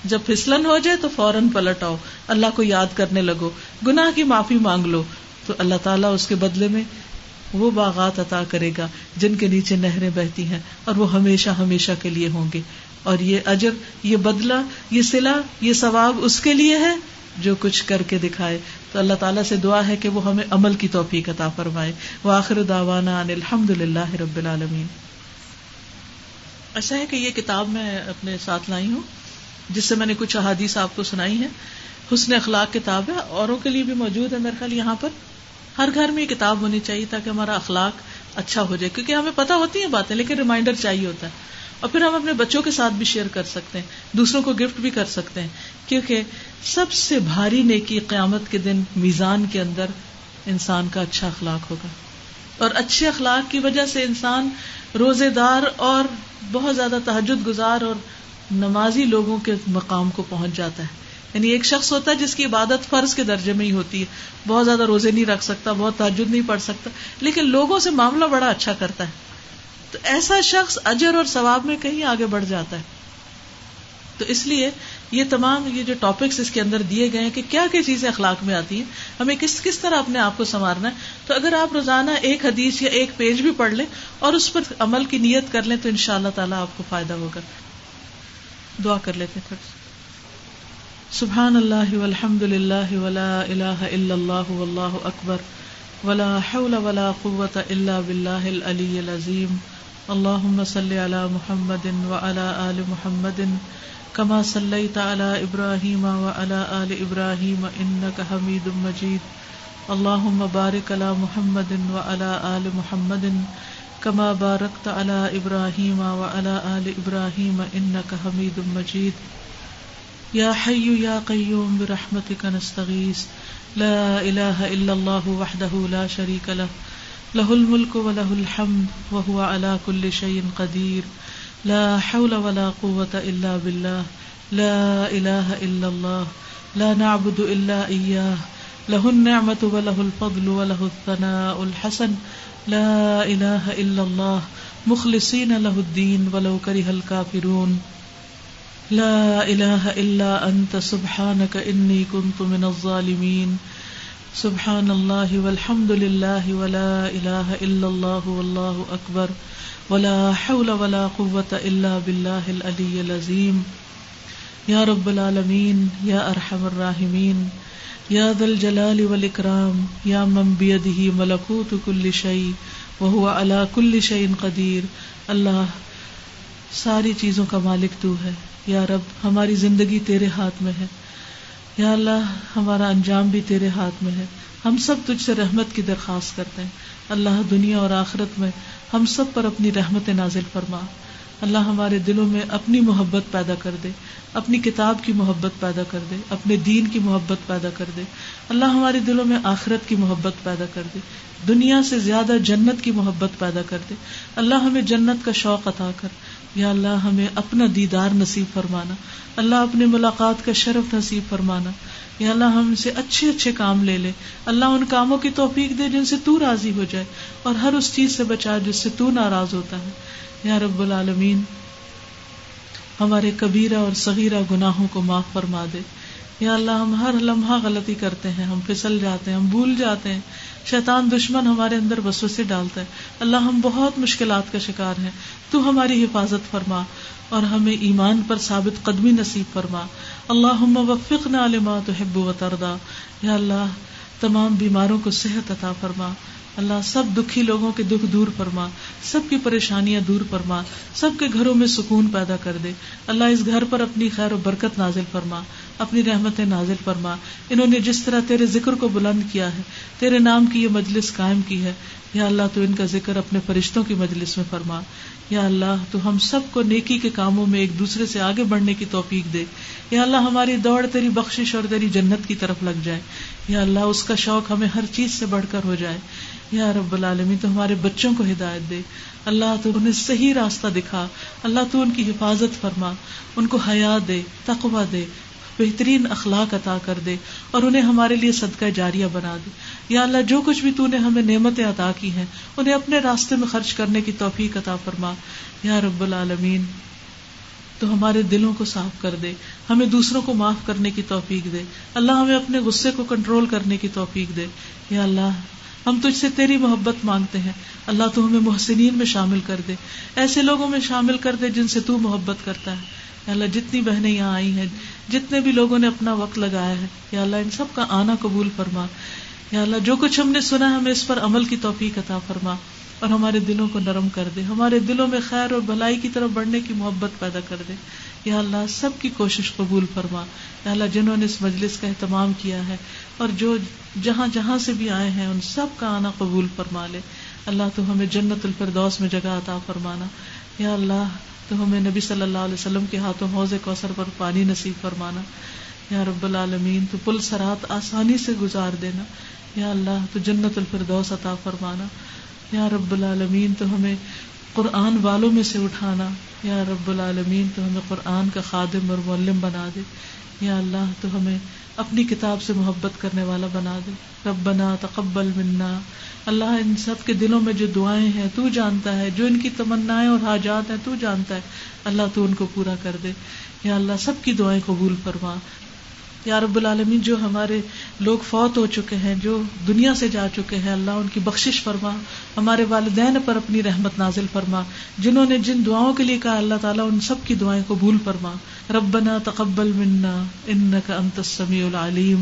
جب پھسلن ہو جائے تو فوراً پلٹ آؤ۔ اللہ کو یاد کرنے لگو۔ گناہ کی معافی مانگ لو۔ تو اللہ تعالیٰ اس کے بدلے میں وہ باغات عطا کرے گا جن کے نیچے نہریں بہتی ہیں اور وہ ہمیشہ ہمیشہ کے لیے ہوں گے۔ اور یہ اجر، یہ بدلا یہ سلا یہ ثواب اس کے لیے ہے جو کچھ کر کے دکھائے۔ تو اللہ تعالیٰ سے دعا ہے کہ وہ ہمیں عمل کی توفیق عطا فرمائے۔ وہ داوانا الحمد للہ رب العالمین۔ ایسا ہے کہ یہ کتاب میں اپنے ساتھ لائی ہوں۔ جس سے میں نے کچھ احادیث آپ کو سنائی ہے حسن اخلاق کتاب ہے، اوروں کے لیے بھی موجود ہے میرے خیال یہاں پر۔ ہر گھر میں یہ کتاب ہونی چاہیے تاکہ ہمارا اخلاق اچھا ہو جائے، کیونکہ ہمیں پتا ہوتی ہیں باتیں، لیکن ریمائنڈر چاہیے ہوتا ہے۔ اور پھر ہم اپنے بچوں کے ساتھ بھی شیئر کر سکتے ہیں، دوسروں کو گفٹ بھی کر سکتے ہیں، کیونکہ سب سے بھاری نیکی قیامت کے دن میزان کے اندر انسان کا اچھا اخلاق ہوگا۔ اور اچھے اخلاق کی وجہ سے انسان روزے دار اور بہت زیادہ تحجد گزار اور نمازی لوگوں کے مقام کو پہنچ جاتا ہے۔ یعنی ایک شخص ہوتا ہے جس کی عبادت فرض کے درجے میں ہی ہوتی ہے۔ بہت زیادہ روزے نہیں رکھ سکتا، بہت تحجد نہیں پڑھ سکتا۔ لیکن لوگوں سے معاملہ بڑا اچھا کرتا ہے۔ تو ایسا شخص اجر اور ثواب میں کہیں آگے بڑھ جاتا ہے۔ تو اس لیے یہ تمام یہ جو ٹاپکس اس کے اندر دیے گئے ہیں کہ کیا کیا چیزیں اخلاق میں آتی ہیں، ہمیں کس کس طرح اپنے آپ کو سنوارنا ہے۔ تو اگر آپ روزانہ ایک حدیث یا ایک پیج بھی پڑھ لیں اور اس پر عمل کی نیت کر لیں، تو ان شاء اللہ تعالیٰ آپ کو فائدہ ہوگا۔ دعا کر لیتے تھوڑا سبحان اللہ والحمد للہ ولا الہ الا اللہ واللہ اکبر۔ ولا حول ولا قوة الا باللہ العلی العظیم۔ اللہم صلی علی محمد وعلى آل محمد۔ کما صلی تعلی ابراہیم وعلى آل ابراہیم انک حمید مجید۔ اللہم بارک علی محمد وعلى آل محمد۔ کما بارکت علی ابراہیم وعلى آل ابراہیم انک حمید مجید یا حی یا قیوم برحمتک نستغیث لا الہ الا اللہ وحدہ لا شریک له. له الملک وله الحمد، وهو على كل شيء قدیر لا حول ولا قوة الا بالله. لا الہ الا اللہ لا نعبد الا اياه له النعمة وله الفضل وله الثناء الحسن الحسن. لا الہ الا اللہ، مخلصین له الدین ولو کرہ الكافرون لا الہ الا انت، سبحانک انی کنت من الظالمین. سبحان اللہ والحمد للہ ولا الہ الا اللہ، واللہ اکبر. ولا حول ولا قوة الا باللہ العلی العظیم. یا رب العالمین، یا ارحم الراحمین. یا ذا الجلال والاکرام یا من بیدہ ملکوت کل شیء وهو على کل شیء قدیر۔ اللہ، ساری چیزوں کا مالک تو ہے۔ یا رب، ہماری زندگی تیرے ہاتھ میں ہے۔ یا اللہ، ہمارا انجام بھی تیرے ہاتھ میں ہے۔ ہم سب تجھ سے رحمت کی درخواست کرتے ہیں۔ اللہ، دنیا اور آخرت میں ہم سب پر اپنی رحمت نازل فرما۔ اللہ ہمارے دلوں میں اپنی محبت پیدا کر دے، اپنی کتاب کی محبت پیدا کر دے، اپنے دین کی محبت پیدا کر دے۔ اللہ ہمارے دلوں میں آخرت کی محبت پیدا کر دے۔ دنیا سے زیادہ جنت کی محبت پیدا کر دے۔ اللہ ہمیں جنت کا شوق عطا کر۔ یا اللہ ہمیں اپنا دیدار نصیب فرمانا۔ اللہ اپنے ملاقات کا شرف نصیب فرمانا۔ یا اللہ ہم سے اچھے اچھے کام لے لے۔ اللہ ان کاموں کی توفیق دے جن سے تو راضی ہو جائے اور ہر اس چیز سے بچا جس سے تو ناراض ہوتا ہے۔ یا رب العالمین، ہمارے کبیرہ اور صغیرہ گناہوں کو معاف فرما دے۔ یا اللہ ہم ہر لمحہ غلطی کرتے ہیں، ہم پھسل جاتے ہیں، ہم بھول جاتے ہیں۔ شیطان دشمن ہمارے اندر بسو سے ڈالتا ہے۔ اللہ ہم بہت مشکلات کا شکار ہیں۔ تو ہماری حفاظت فرما اور ہمیں ایمان پر ثابت قدمی نصیب فرما۔ اللہ وفق نہ علما تو حب و تردا یا اللہ، تمام بیماروں کو صحت عطا فرما۔ اللہ، سب دکھی لوگوں کے دکھ دور فرما۔ سب کی پریشانیاں دور فرما۔ سب کے گھروں میں سکون پیدا کر دے۔ اللہ، اس گھر پر اپنی خیر و برکت نازل فرما۔ اپنی رحمت نازل فرما۔ انہوں نے جس طرح تیرے ذکر کو بلند کیا ہے، تیرے نام کی یہ مجلس قائم کی ہے، یا اللہ تو ان کا ذکر اپنے فرشتوں کی مجلس میں فرما۔ یا اللہ، تو ہم سب کو نیکی کے کاموں میں ایک دوسرے سے آگے بڑھنے کی توفیق دے۔ یا اللہ، ہماری دوڑ تیری بخش اور تیری جنت کی طرف لگ جائے۔ یا اللہ، اس کا شوق ہمیں ہر چیز سے بڑھ کر ہو جائے۔ یا رب العالمی تو ہمارے بچوں کو ہدایت دے۔ اللہ، تو انہیں صحیح راستہ دکھا۔ اللہ، تو ان کی حفاظت فرما۔ ان کو حیا دے تقوا دے۔ بہترین اخلاق عطا کر دے اور انہیں ہمارے لیے صدقہ جاریہ بنا دے۔ یا اللہ، جو کچھ بھی تو نے ہمیں نعمتیں عطا کی ہیں، انہیں اپنے راستے میں خرچ کرنے کی توفیق عطا فرما۔ یا رب العالمین، تو ہمارے دلوں کو صاف کر دے، ہمیں دوسروں کو معاف کرنے کی توفیق دے۔ اللہ، ہمیں اپنے غصے کو کنٹرول کرنے کی توفیق دے۔ یا اللہ، ہم تجھ سے تیری محبت مانگتے ہیں۔ اللہ، تو ہمیں محسنین میں شامل کر دے۔ ایسے لوگوں میں شامل کر دے جن سے تو محبت کرتا ہے۔ اللہ، جتنی بہنیں یہاں آئی ہیں جتنے بھی لوگوں نے اپنا وقت لگایا ہے، یا اللہ ان سب کا آنا قبول فرما۔ یا اللہ جو کچھ ہم نے سنا ہے ہمیں اس پر عمل کی توفیق عطا فرما۔ اور ہمارے دلوں کو نرم کر دے۔ ہمارے دلوں میں خیر اور بھلائی کی طرف بڑھنے کی محبت پیدا کر دے۔ یا اللہ سب کی کوشش قبول فرما۔ یا اللہ جنہوں نے اس مجلس کا اہتمام کیا ہے، اور جو جہاں جہاں سے بھی آئے ہیں، ان سب کا آنا قبول فرما لے۔ اللہ تو ہمیں جنت الفردوس میں جگہ عطا فرمانا۔ یا اللہ تو ہمیں نبی صلی اللہ علیہ وسلم کے ہاتھوں حوض کوثر پر پانی نصیب فرمانا۔ یا رب العالمین، تو پل سرات آسانی سے گزار دینا۔ یا اللہ، تو جنت الفردوس عطا فرمانا۔ یا رب العالمین، تو ہمیں قرآن والوں میں سے اٹھانا۔ یا رب العالمین، تو ہمیں قرآن کا خادم اور معلم بنا دے۔ یا اللہ، تو ہمیں اپنی کتاب سے محبت کرنے والا بنا دے۔ ربنا تقبل منا۔ اللہ ان سب کے دلوں میں جو دعائیں ہیں، تو جانتا ہے، جو ان کی تمنا اور حاجات ہیں، تو جانتا ہے۔ اللہ تو ان کو پورا کر دے۔ یا اللہ، سب کی دعائیں قبول فرما۔ یا رب العالمین، جو ہمارے لوگ فوت ہو چکے ہیں، جو دنیا سے جا چکے ہیں، اللہ ان کی بخشش فرما۔ ہمارے والدین پر اپنی رحمت نازل فرما۔ جنہوں نے جن دعاؤں کے لیے کہا، اللہ تعالیٰ ان سب کی دعائیں قبول فرما۔ ربنا تقبل منا انك انت السميع العليم